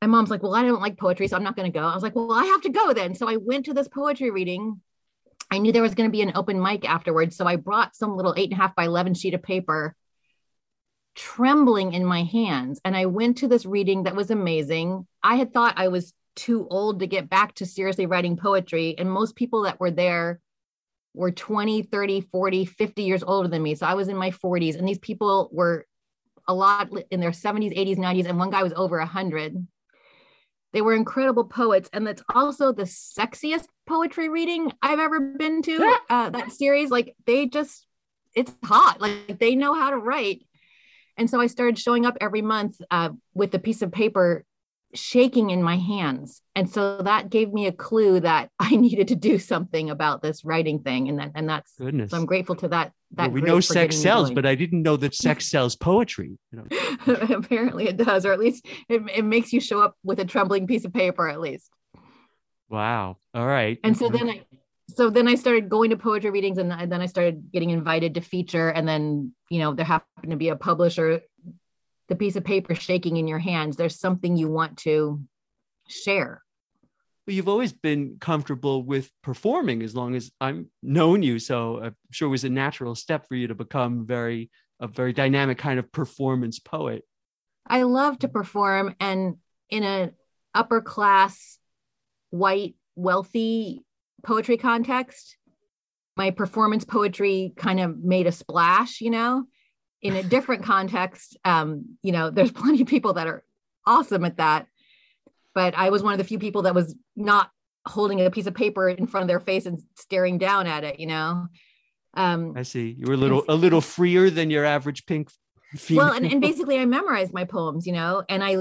And mom's like, Well, I don't like poetry, so I'm not going to go. I was like, Well, I have to go then. So I went to this poetry reading. I knew there was going to be an open mic afterwards. So I brought some little eight and a half by 11 sheet of paper, trembling in my hands. And I went to this reading that was amazing. I had thought I was too old to get back to seriously writing poetry. And most people that were there were 20, 30, 40, 50 years older than me. So I was in my 40s, and these people were a lot in their 70s, 80s, 90s, and one guy was over 100. They were incredible poets, and that's also the sexiest poetry reading I've ever been to. Uh, that series, like they just, it's hot. Like they know how to write. And so I started showing up every month uh, with a piece of paper shaking in my hands. And so that gave me a clue that *laughs* I needed to do something about this writing thing. And that, and that's, Goodness. so I'm grateful to that. Well, we know sex sells, but I didn't know that sex *laughs* sells poetry. You know, *laughs* apparently it does, or at least it, it makes you show up with a trembling piece of paper at least. wow. All right. And so then I, so then I started going to poetry readings and then I started getting invited to feature. And then, you know, there happened to be a publisher, the piece of paper shaking in your hands. There's something you want to share. You've always been comfortable with performing as long as I've known you. So I'm sure it was a natural step for you to become very a very dynamic kind of performance poet. I love to perform and in an upper class, white, wealthy poetry context, my performance poetry kind of made a splash, you know. In a different *laughs* context, um, you know, there's plenty of people that are awesome at that. But I was one of the few people that was not holding a piece of paper in front of their face and staring down at it, you know. Um, I see. You were a little a little freer than your average pink female. well and, and *laughs* basically i memorized my poems you know and i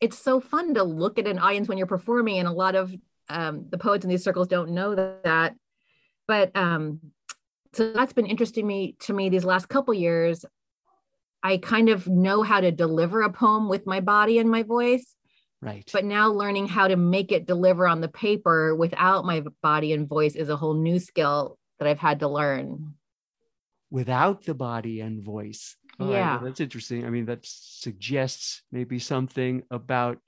it's so fun to look at an audience when you're performing and a lot of um, the poets in these circles don't know that but um so that's been interesting me to me these last couple years i kind of know how to deliver a poem with my body and my voice right. but now learning how to make it deliver on the paper without my body and voice is a whole new skill that i've had to learn without the body and voice. All right, well, Yeah. that's interesting. I mean, that suggests maybe something about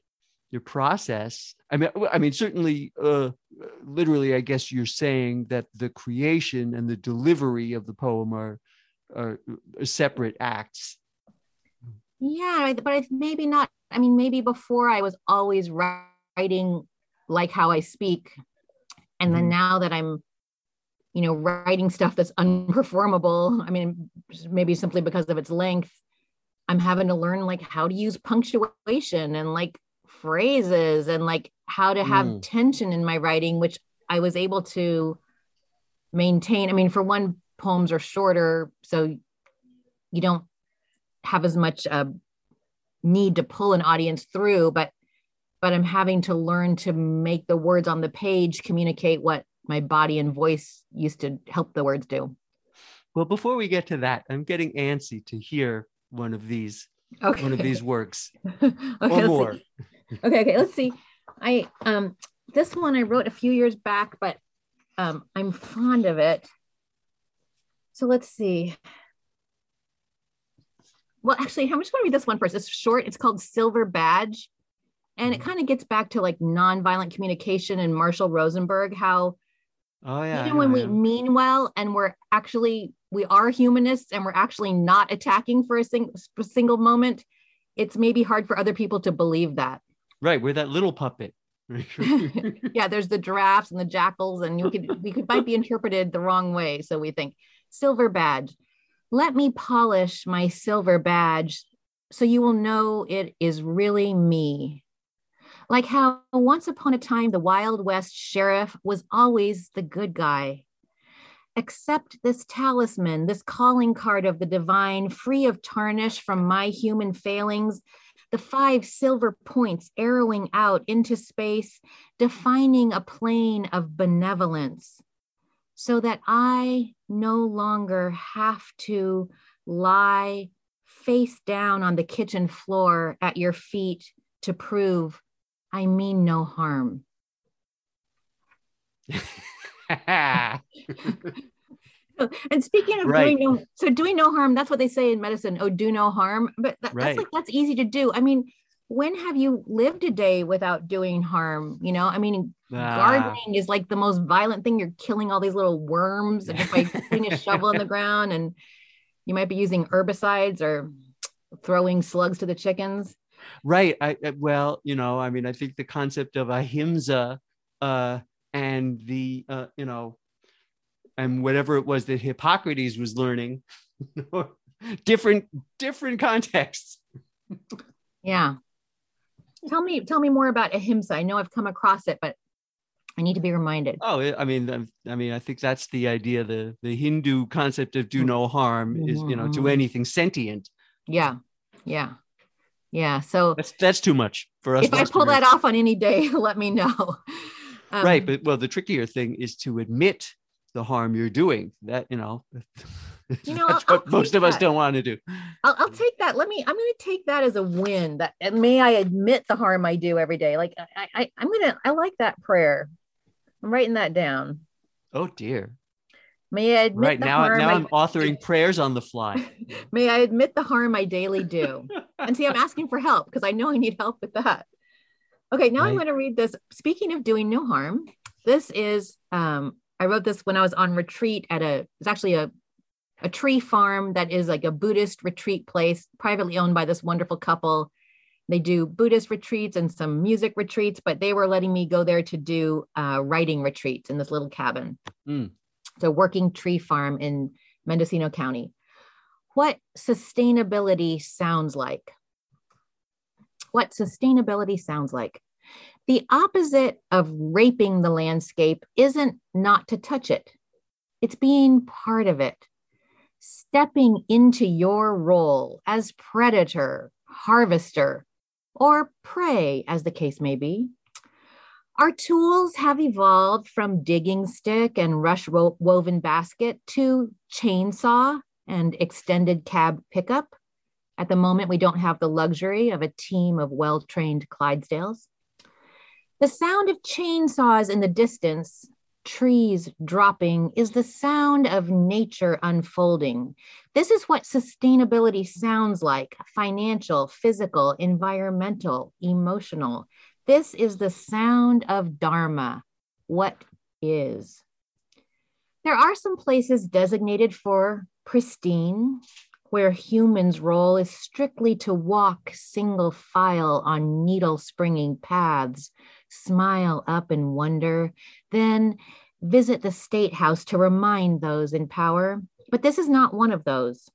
your process. I mean, I mean, certainly, uh, literally, I guess you're saying that the creation and the delivery of the poem are are separate acts. Yeah, but maybe not. I mean, maybe before I was always writing like how I speak. And then Mhm. now that I'm, you know, writing stuff that's unperformable, I mean, maybe simply because of its length, I'm having to learn like how to use punctuation and like phrases and like how to have Mm. tension in my writing, which I was able to maintain. I mean, for one, poems are shorter, so you don't have as much uh, need to pull an audience through. But but I'm having to learn to make the words on the page communicate what my body and voice used to help the words do. Well, before we get to that, I'm getting antsy to hear one of these Okay. one of these works *laughs* okay, or let's see. okay okay let's see i um this one i wrote a few years back but um i'm fond of it so let's see well actually i'm just going to read this one first it's short it's called silver badge and it mm-hmm. kind of gets back to like nonviolent communication and marshall rosenberg how Oh yeah. Even know, when I we mean well and we're actually we are humanists and we're actually not attacking for a, sing- a single moment it's maybe hard for other people to believe that right, we're that little puppet. *laughs* *laughs* yeah, there's the giraffes and the jackals, and you could we could might be interpreted the wrong way. So we think silver badge. Let me polish my silver badge so you will know it is really me. Like how once upon a time the Wild West sheriff was always the good guy. Accept this talisman, this calling card of the divine, free of tarnish from my human failings, the five silver points arrowing out into space, defining a plane of benevolence, so that I no longer have to lie face down on the kitchen floor at your feet to prove I mean no harm. *laughs* And speaking of Right. doing no, so doing no harm, that's what they say in medicine. Oh, do no harm. But that, Right. that's like that's easy to do. I mean, when have you lived a day without doing harm? You know, I mean, Ah, gardening is like the most violent thing. You're killing all these little worms and just by putting a shovel in the *laughs* ground, and you might be using herbicides or throwing slugs to the chickens. right. I, I- well, you know, I mean, I think the concept of ahimsa uh, and the, uh, you know, and whatever it was that Hippocrates was learning, *laughs* different different contexts. Yeah. Tell me, tell me more about ahimsa. I know I've come across it, but I need to be reminded. Oh, I mean, I- mean, I think that's the idea. The the Hindu concept of do no harm is, you know, to Mhm. anything sentient. Yeah. Yeah. Yeah. So That's that's too much for us. if I pull that off on any day, *laughs* let me know. Um, right? But well, the trickier thing is to admit the harm you're doing. That you know, You *laughs* know, that's I'll- what I'll most of us don't want to do. I'll, I'll take that. Let me. I'm going to take that as a win. That and may I admit the harm I do every day. Like I, I I'm gonna. I like that prayer. I'm writing that down. Oh dear! May I admit Right the now, now I, I'm authoring *laughs* prayers on the fly. May I admit the harm I daily do? *laughs* and see, I'm asking for help because I know I need help with that. Okay, now I'm going to read this. Speaking of doing no harm, this is um, I wrote this when I was on retreat at a. It's actually a a tree farm that is like a Buddhist retreat place, privately owned by this wonderful couple. They do Buddhist retreats and some music retreats, but they were letting me go there to do uh, writing retreats in this little cabin. Mm. It's a working tree farm in Mendocino County. What sustainability sounds like. What sustainability sounds like. The opposite of raping the landscape isn't not to touch it, it's being part of it, stepping into your role as predator, harvester, or prey, as the case may be. Our tools have evolved from digging stick and rush wo- woven basket to chainsaw and extended cab pickup. At the moment, we don't have the luxury of a team of well trained Clydesdales. The sound of chainsaws in the distance, trees dropping, is the sound of nature unfolding. This is what sustainability sounds like financial, physical, environmental, emotional. This is the sound of Dharma. What is? There are some places designated for pristine, where humans' role is strictly to walk single file on needle springing paths, smile up in wonder, then visit the state house to remind those in power. But this is not one of those.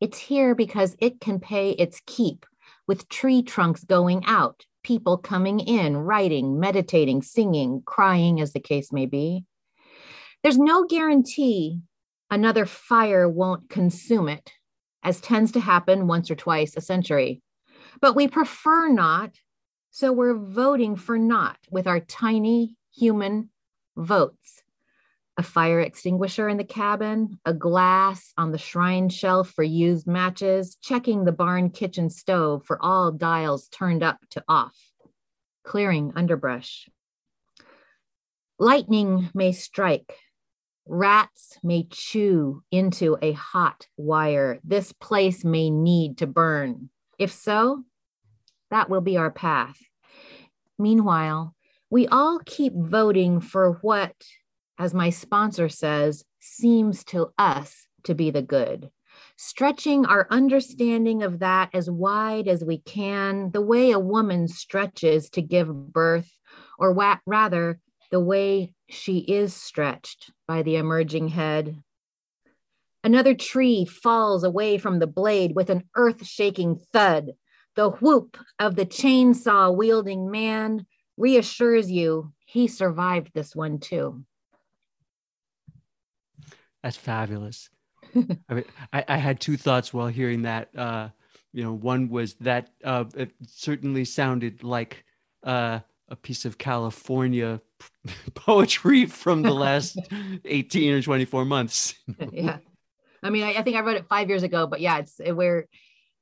It's here because it can pay its keep with tree trunks going out, people coming in, writing, meditating, singing, crying, as the case may be. There's no guarantee another fire won't consume it, as tends to happen once or twice a century. But we prefer not, so we're voting for not with our tiny human votes. A fire extinguisher in the cabin, a glass on the shrine shelf for used matches, checking the barn kitchen stove for all dials turned up to off, clearing underbrush. Lightning may strike, Rats may chew into a hot wire. This place may need to burn. If so, that will be our path. Meanwhile, we all keep voting for what, as my sponsor says, seems to us to be the good, stretching our understanding of that as wide as we can, the way a woman stretches to give birth, or wa- rather, the way she is stretched by the emerging head. Another tree falls away from the blade with an earth shaking thud. The whoop of the chainsaw wielding man reassures you he survived this one too. That's fabulous. *laughs* I mean, I, I had two thoughts while hearing that. Uh, you know, one was that uh, it certainly sounded like uh, a piece of California *laughs* poetry from the last *laughs* 18 or 24 months. yeah. I mean, I, I, think I wrote it five years ago, but yeah, it's where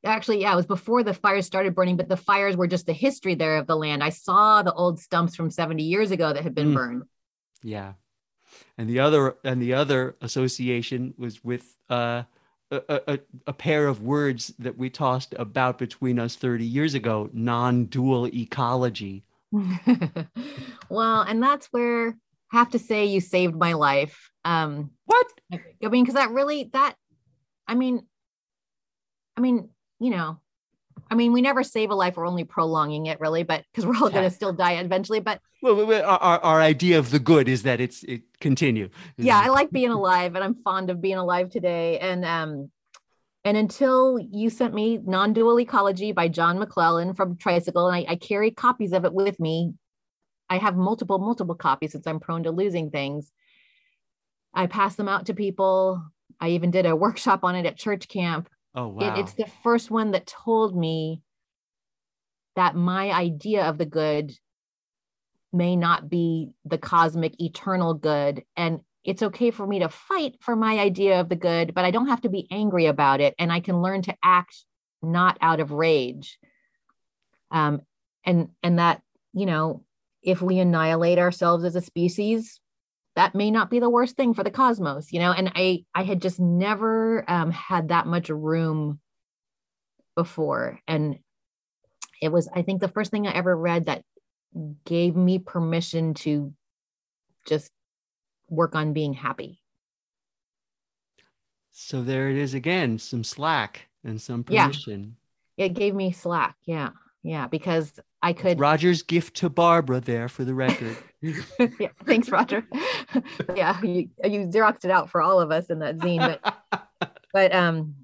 actually, yeah, it was before the fires started burning, but the fires were just the history there of the land. I saw the old stumps from 70 years ago that had been mm. burned. Yeah. And the other and the other association was with uh, a, a, a, pair of words that we tossed about between us 30 years ago non-dual ecology *laughs* well, and that's where I have to say you saved my life. Um, what? I mean, because that really that I mean, I mean, you know, I mean, we never save a life; we're only prolonging it, really. But because we're all yeah. going to still die eventually. But well, our, our idea of the good is that it's it continue. Yeah, I like being alive, and I'm fond of being alive today. And um, and until you sent me Non Dual Ecology by John McClellan from Tricycle, and I, I, carry copies of it with me. I have multiple, multiple copies since I'm prone to losing things. I pass them out to people. I even did a workshop on it at church camp. Oh, wow. It, it's the first one that told me that my idea of the good may not be the cosmic eternal good. And it's okay for me to fight for my idea of the good, but I don't have to be angry about it. And I can learn to act not out of rage. Um, and and that, you know, if we annihilate ourselves as a species, that may not be the worst thing for the cosmos, you know. And I I had just never um, had that much room before. And it was, I think, the first thing I ever read that gave me permission to just work on being happy. So there it is again, some slack and some permission. Yeah. It gave me slack. Yeah. Yeah. Because I could. Roger's gift to Barbara there for the record. *laughs* yeah. Thanks, Roger. *laughs* yeah. You, you Xeroxed it out for all of us in that zine. But, *laughs* but, um,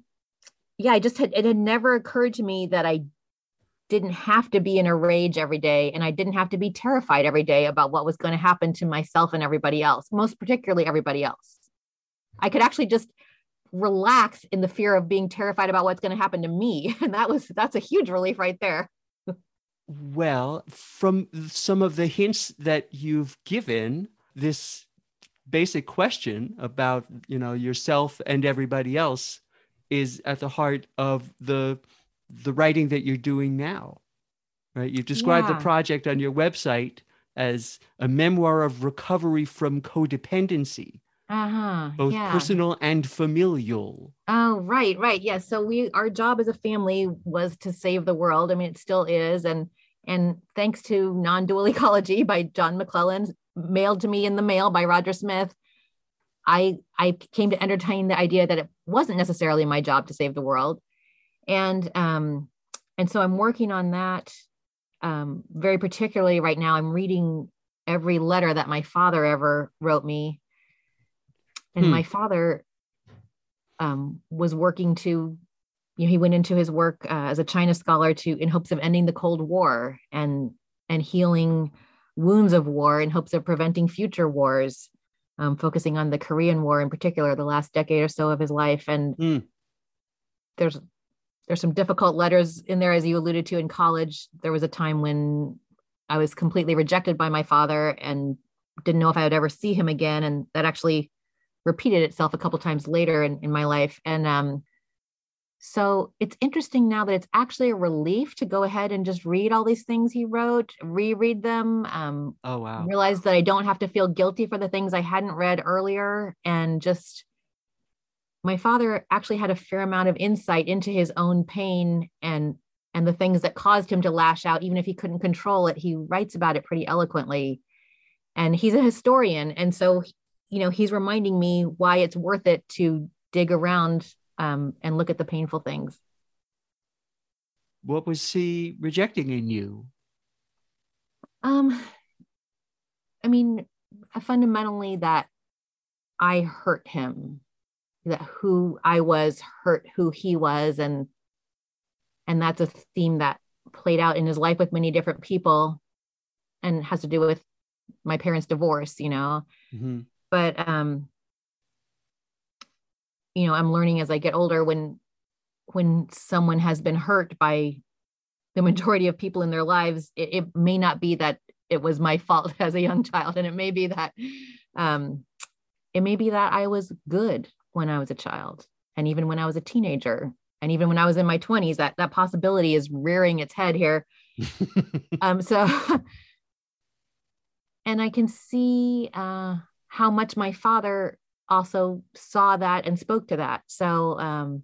yeah, I just had, it had never occurred to me that I didn't have to be in a rage every day and I didn't have to be terrified every day about what was going to happen to myself and everybody else, most particularly everybody else. I could actually just relax in the fear of being terrified about what's going to happen to me. And that was that's a huge relief right there. Well, from some of the hints that you've given, this basic question about, you know, yourself and everybody else is at the heart of the the writing that you're doing now, right? You've described yeah. the project on your website as a memoir of recovery from codependency. Uh-huh. Both yeah. personal and familial. Oh, right, right. Yes. Yeah. So we our job as a family was to save the world. I mean, it still is. And and thanks to Non-Dual *laughs* Ecology by John McClellan, mailed to me in the mail by Roger Smith, I I came to entertain the idea that it wasn't necessarily my job to save the world and um, and so I'm working on that um, very particularly right now. I'm reading every letter that my father ever wrote me, and hmm. my father um, was working to you know, he went into his work uh, as a China scholar to in hopes of ending the Cold War and and healing wounds of war in hopes of preventing future wars, um, focusing on the Korean War in particular, the last decade or so of his life. And Mm. there's there's some difficult letters in there, as you alluded to in college. There was a time when I was completely rejected by my father and didn't know if I would ever see him again, and that actually repeated itself a couple times later in, in my life. And um, so it's interesting now that it's actually a relief to go ahead and just read all these things he wrote, reread them, um, Oh wow. realize that I don't have to feel guilty for the things I hadn't read earlier and just my father actually had a fair amount of insight into his own pain and and the things that caused him to lash out even if he couldn't control it he writes about it pretty eloquently and he's a historian and so you know he's reminding me why it's worth it to dig around um, and look at the painful things What was he rejecting in you? Um, I mean, fundamentally that I hurt him, that who I was hurt who he was, and and that's a theme that played out in his life with many different people, and has to do with my parents' divorce, you know. Mhm. But um, you know, I'm learning as I get older when when someone has been hurt by the majority of people in their lives, it, it may not be that it was my fault *laughs* as a young child, and it may be that um, it may be that I was good when I was a child, and even when I was a teenager, and even when I was in my 20s, that that possibility is rearing its head here. *laughs* um, so, *laughs* and I can see uh, how much my father also saw that and spoke to that. So um,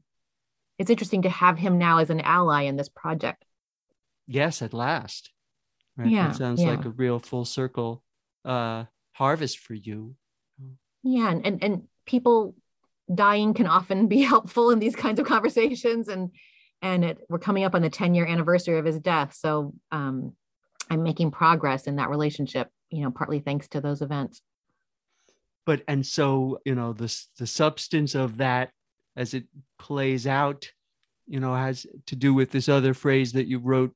it's interesting to have him now as an ally in this project. yes, at last. Right. Yeah, That sounds yeah. like a real full circle uh harvest for you. Yeah, and, and and people dying can often *laughs* be helpful in these kinds of conversations, and and it, we're coming up on the 10 year anniversary of his death, so um, I'm making progress in that relationship. You know, partly thanks to those events. But and so, you know, the the substance of that as it plays out, you know, has to do with this other phrase that you wrote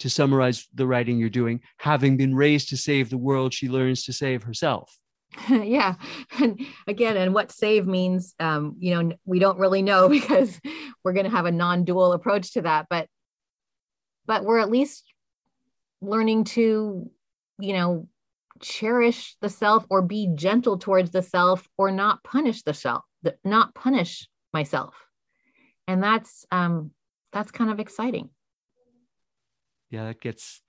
to summarize the writing you're doing. Having been raised to save the world, she learns to save herself. *laughs* yeah, and again, and what save means, um, you know, we don't really know *laughs* because we're going to have a non-dual approach to that, but but we're at least learning to, you know, cherish the self or be gentle towards the self or not punish the self, not punish myself, and that's um, that's kind of exciting. Yeah, that gets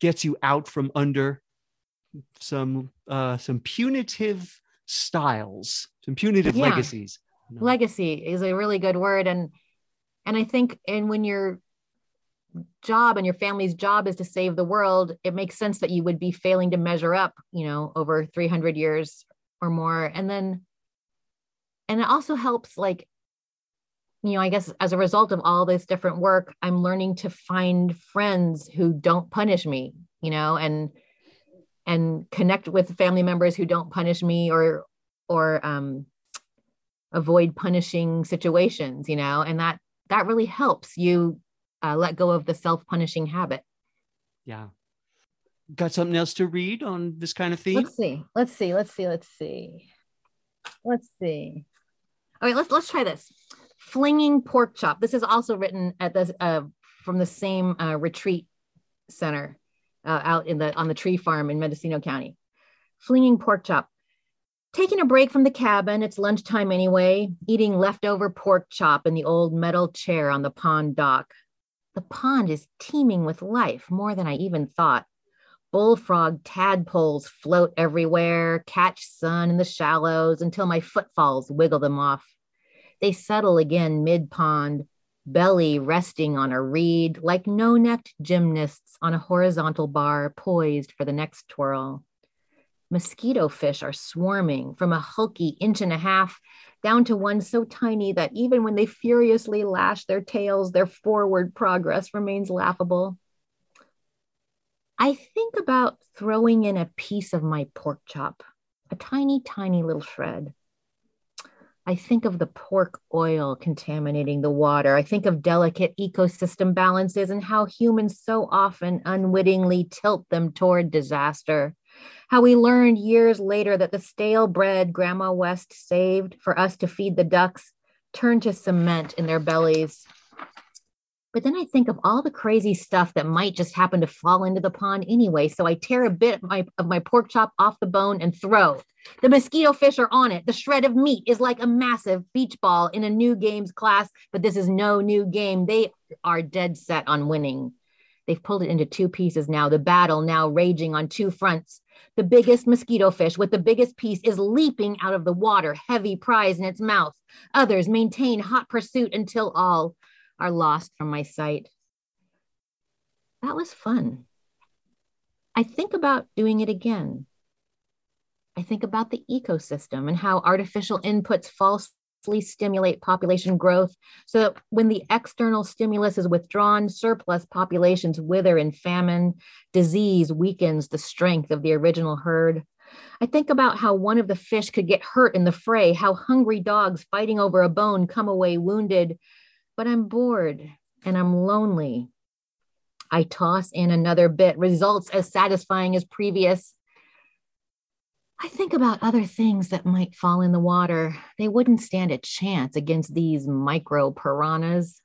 gets you out from under some uh some punitive styles, some punitive Yeah. legacies. know. legacy is a really good word and and i think and when your job and your family's job is to save the world it makes sense that you would be failing to measure up you know over 300 years or more. And then and it also helps like you know i guess as a result of all this different work i'm learning to find friends who don't punish me you know and and connect with family members who don't punish me or or um avoid punishing situations you know and that that really helps you uh, let go of the self-punishing habit. Yeah. Got something else to read on this kind of theme? let's see. Let's see. Let's see. Let's see. Let's see. All right let's let's try this. Flinging pork chop. This is also written at the uh, from the same uh, retreat center uh, out in the on the tree farm in mendocino county. Flinging pork chop. Taking a break from the cabin. It's lunchtime anyway. Eating leftover pork chop in the old metal chair on the pond dock the pond is teeming with life more than i even thought bullfrog tadpoles float everywhere, catch sun in the shallows until my footfalls wiggle them off. They settle again mid pond, belly resting on a reed like no necked gymnasts on a horizontal bar poised for the next twirl. Mosquito fish are swarming from a hulky inch and a half down to one so tiny that even when they furiously lash their tails, their forward progress remains laughable. I think about throwing in a piece of my pork chop, a tiny, tiny little shred. I think of the pork oil contaminating the water. I think of delicate ecosystem balances and how humans so often unwittingly tilt them toward disaster. How we learned years later that the stale bread Grandma West saved for us to feed the ducks turned to cement in their bellies. But then I think of all the crazy stuff that might just happen to fall into the pond anyway. So I tear a bit of my, of my pork chop off the bone and throw. The mosquito fish are on it. The shred of meat is like a massive beach ball in a new games class, but this is no new game. They are dead set on winning. They've pulled it into two pieces now. The battle now raging on two fronts. The biggest mosquito fish with the biggest piece is leaping out of the water, heavy prize in its mouth. Others maintain hot pursuit until all are lost from my sight. That was fun. I think about doing it again. I think about the ecosystem and how artificial inputs falsely stimulate population growth so that when the external stimulus is withdrawn, surplus populations wither in famine, disease weakens the strength of the original herd. I think about how one of the fish could get hurt in the fray, how hungry dogs fighting over a bone come away wounded, but I'm bored and I'm lonely. I toss in another bit, results as satisfying as previous. I think about other things that might fall in the water. They wouldn't stand a chance against these micro piranhas.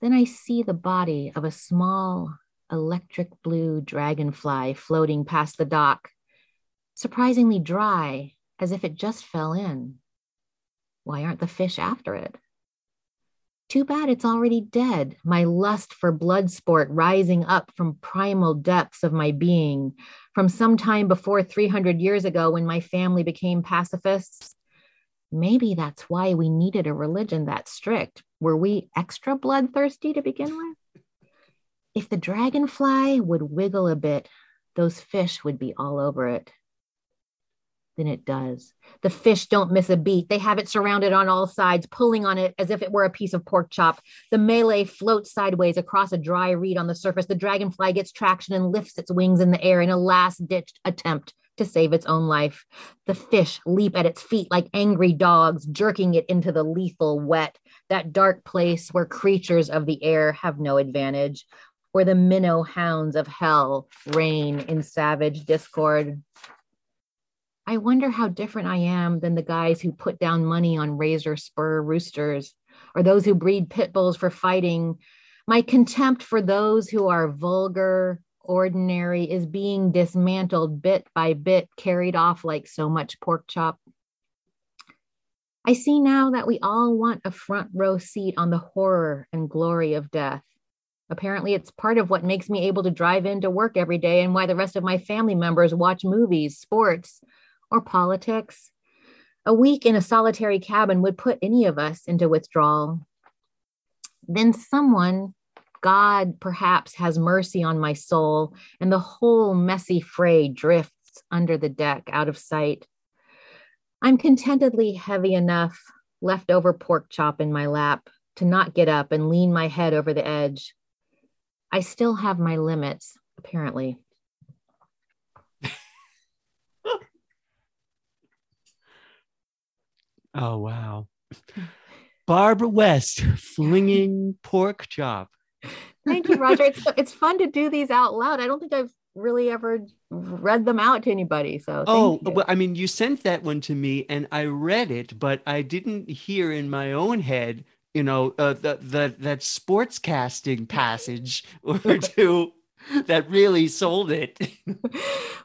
Then I see the body of a small electric blue dragonfly floating past the dock, surprisingly dry, as if it just fell in. Why aren't the fish after it? Too bad it's already dead. My lust for blood sport rising up from primal depths of my being, from some time before 300 years ago when my family became pacifists. Maybe that's why we needed a religion that strict. Were we extra bloodthirsty to begin with? If the dragonfly would wiggle a bit, those fish would be all over it. Then it does. The fish don't miss a beat. They have it surrounded on all sides, pulling on it as if it were a piece of pork chop. The melee floats sideways across a dry reed on the surface. The dragonfly gets traction and lifts its wings in the air in a last ditch attempt to save its own life. The fish leap at its feet like angry dogs, jerking it into the lethal wet, that dark place where creatures of the air have no advantage, where the minnow hounds of hell reign in savage discord. I wonder how different I am than the guys who put down money on razor spur roosters or those who breed pit bulls for fighting. My contempt for those who are vulgar, ordinary, is being dismantled bit by bit, carried off like so much pork chop. I see now that we all want a front row seat on the horror and glory of death. Apparently, it's part of what makes me able to drive into work every day and why the rest of my family members watch movies, sports, or politics. A week in a solitary cabin would put any of us into withdrawal. Then someone, God perhaps, has mercy on my soul, and the whole messy fray drifts under the deck out of sight. I'm contentedly heavy enough, leftover pork chop in my lap, to not get up and lean my head over the edge. I still have my limits, apparently. Oh wow. *laughs* Barbara West flinging pork chop. Thank you, Roger. It's, it's fun to do these out loud. I don't think I've really ever read them out to anybody. So, Oh, you. well, I mean, you sent that one to me and I read it, but I didn't hear in my own head, you know, uh, the, the, that sports casting passage or *laughs* two *laughs* that really sold it. *laughs*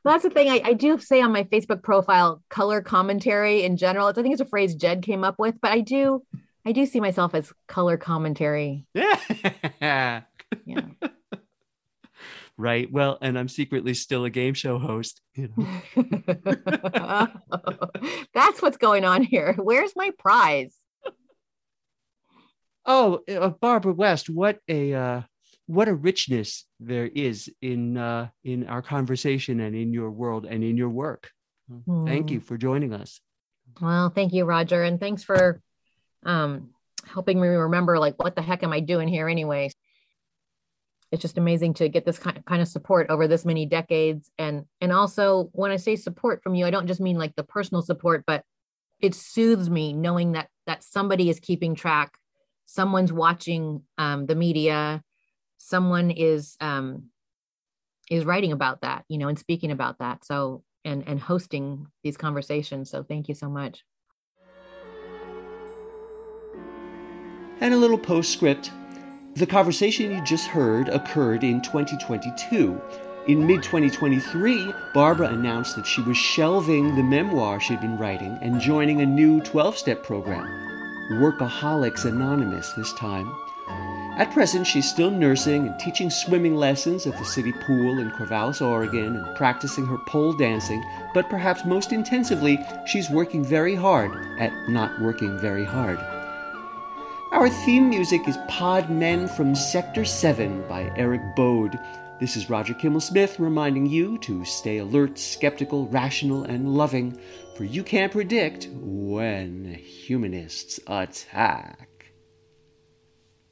Well, that's the thing I, I do say on my Facebook profile, color commentary in general. It's, I think it's a phrase Jed came up with, but I do, I do see myself as color commentary. yeah. *laughs* Yeah. Right. Well, and I'm secretly still a game show host. You know. that's what's going on here. Where's my prize? Oh, uh, Barbara West, what a uh, what a richness there is in uh, in our conversation and in your world and in your work. Thank Hmm. you for joining us. Well, thank you, Roger, and thanks for um, helping me remember like what the heck am I doing here anyway. It's just amazing to get this kind kind of support over this many decades, and and also when I say support from you, I don't just mean like the personal support, but it soothes me knowing that that somebody is keeping track someone's watching um, the media someone is um, is writing about that you know and speaking about that so and and hosting these conversations so thank you so much And a little postscript. The conversation you just heard occurred in 2022. In mid 2023, Barbara announced that she was shelving the memoir she'd been writing and joining a new 12 step program, Workaholics Anonymous this time. At present, she's still nursing and teaching swimming lessons at the city pool in Corvallis, Oregon, and practicing her pole dancing, but perhaps most intensively, she's working very hard at not working very hard. Our theme music is Pod Men from Sector 7 by Eric Bode. This is Roger Kimmel Smith reminding you to stay alert, skeptical, rational, and loving, for you can't predict when humanists attack.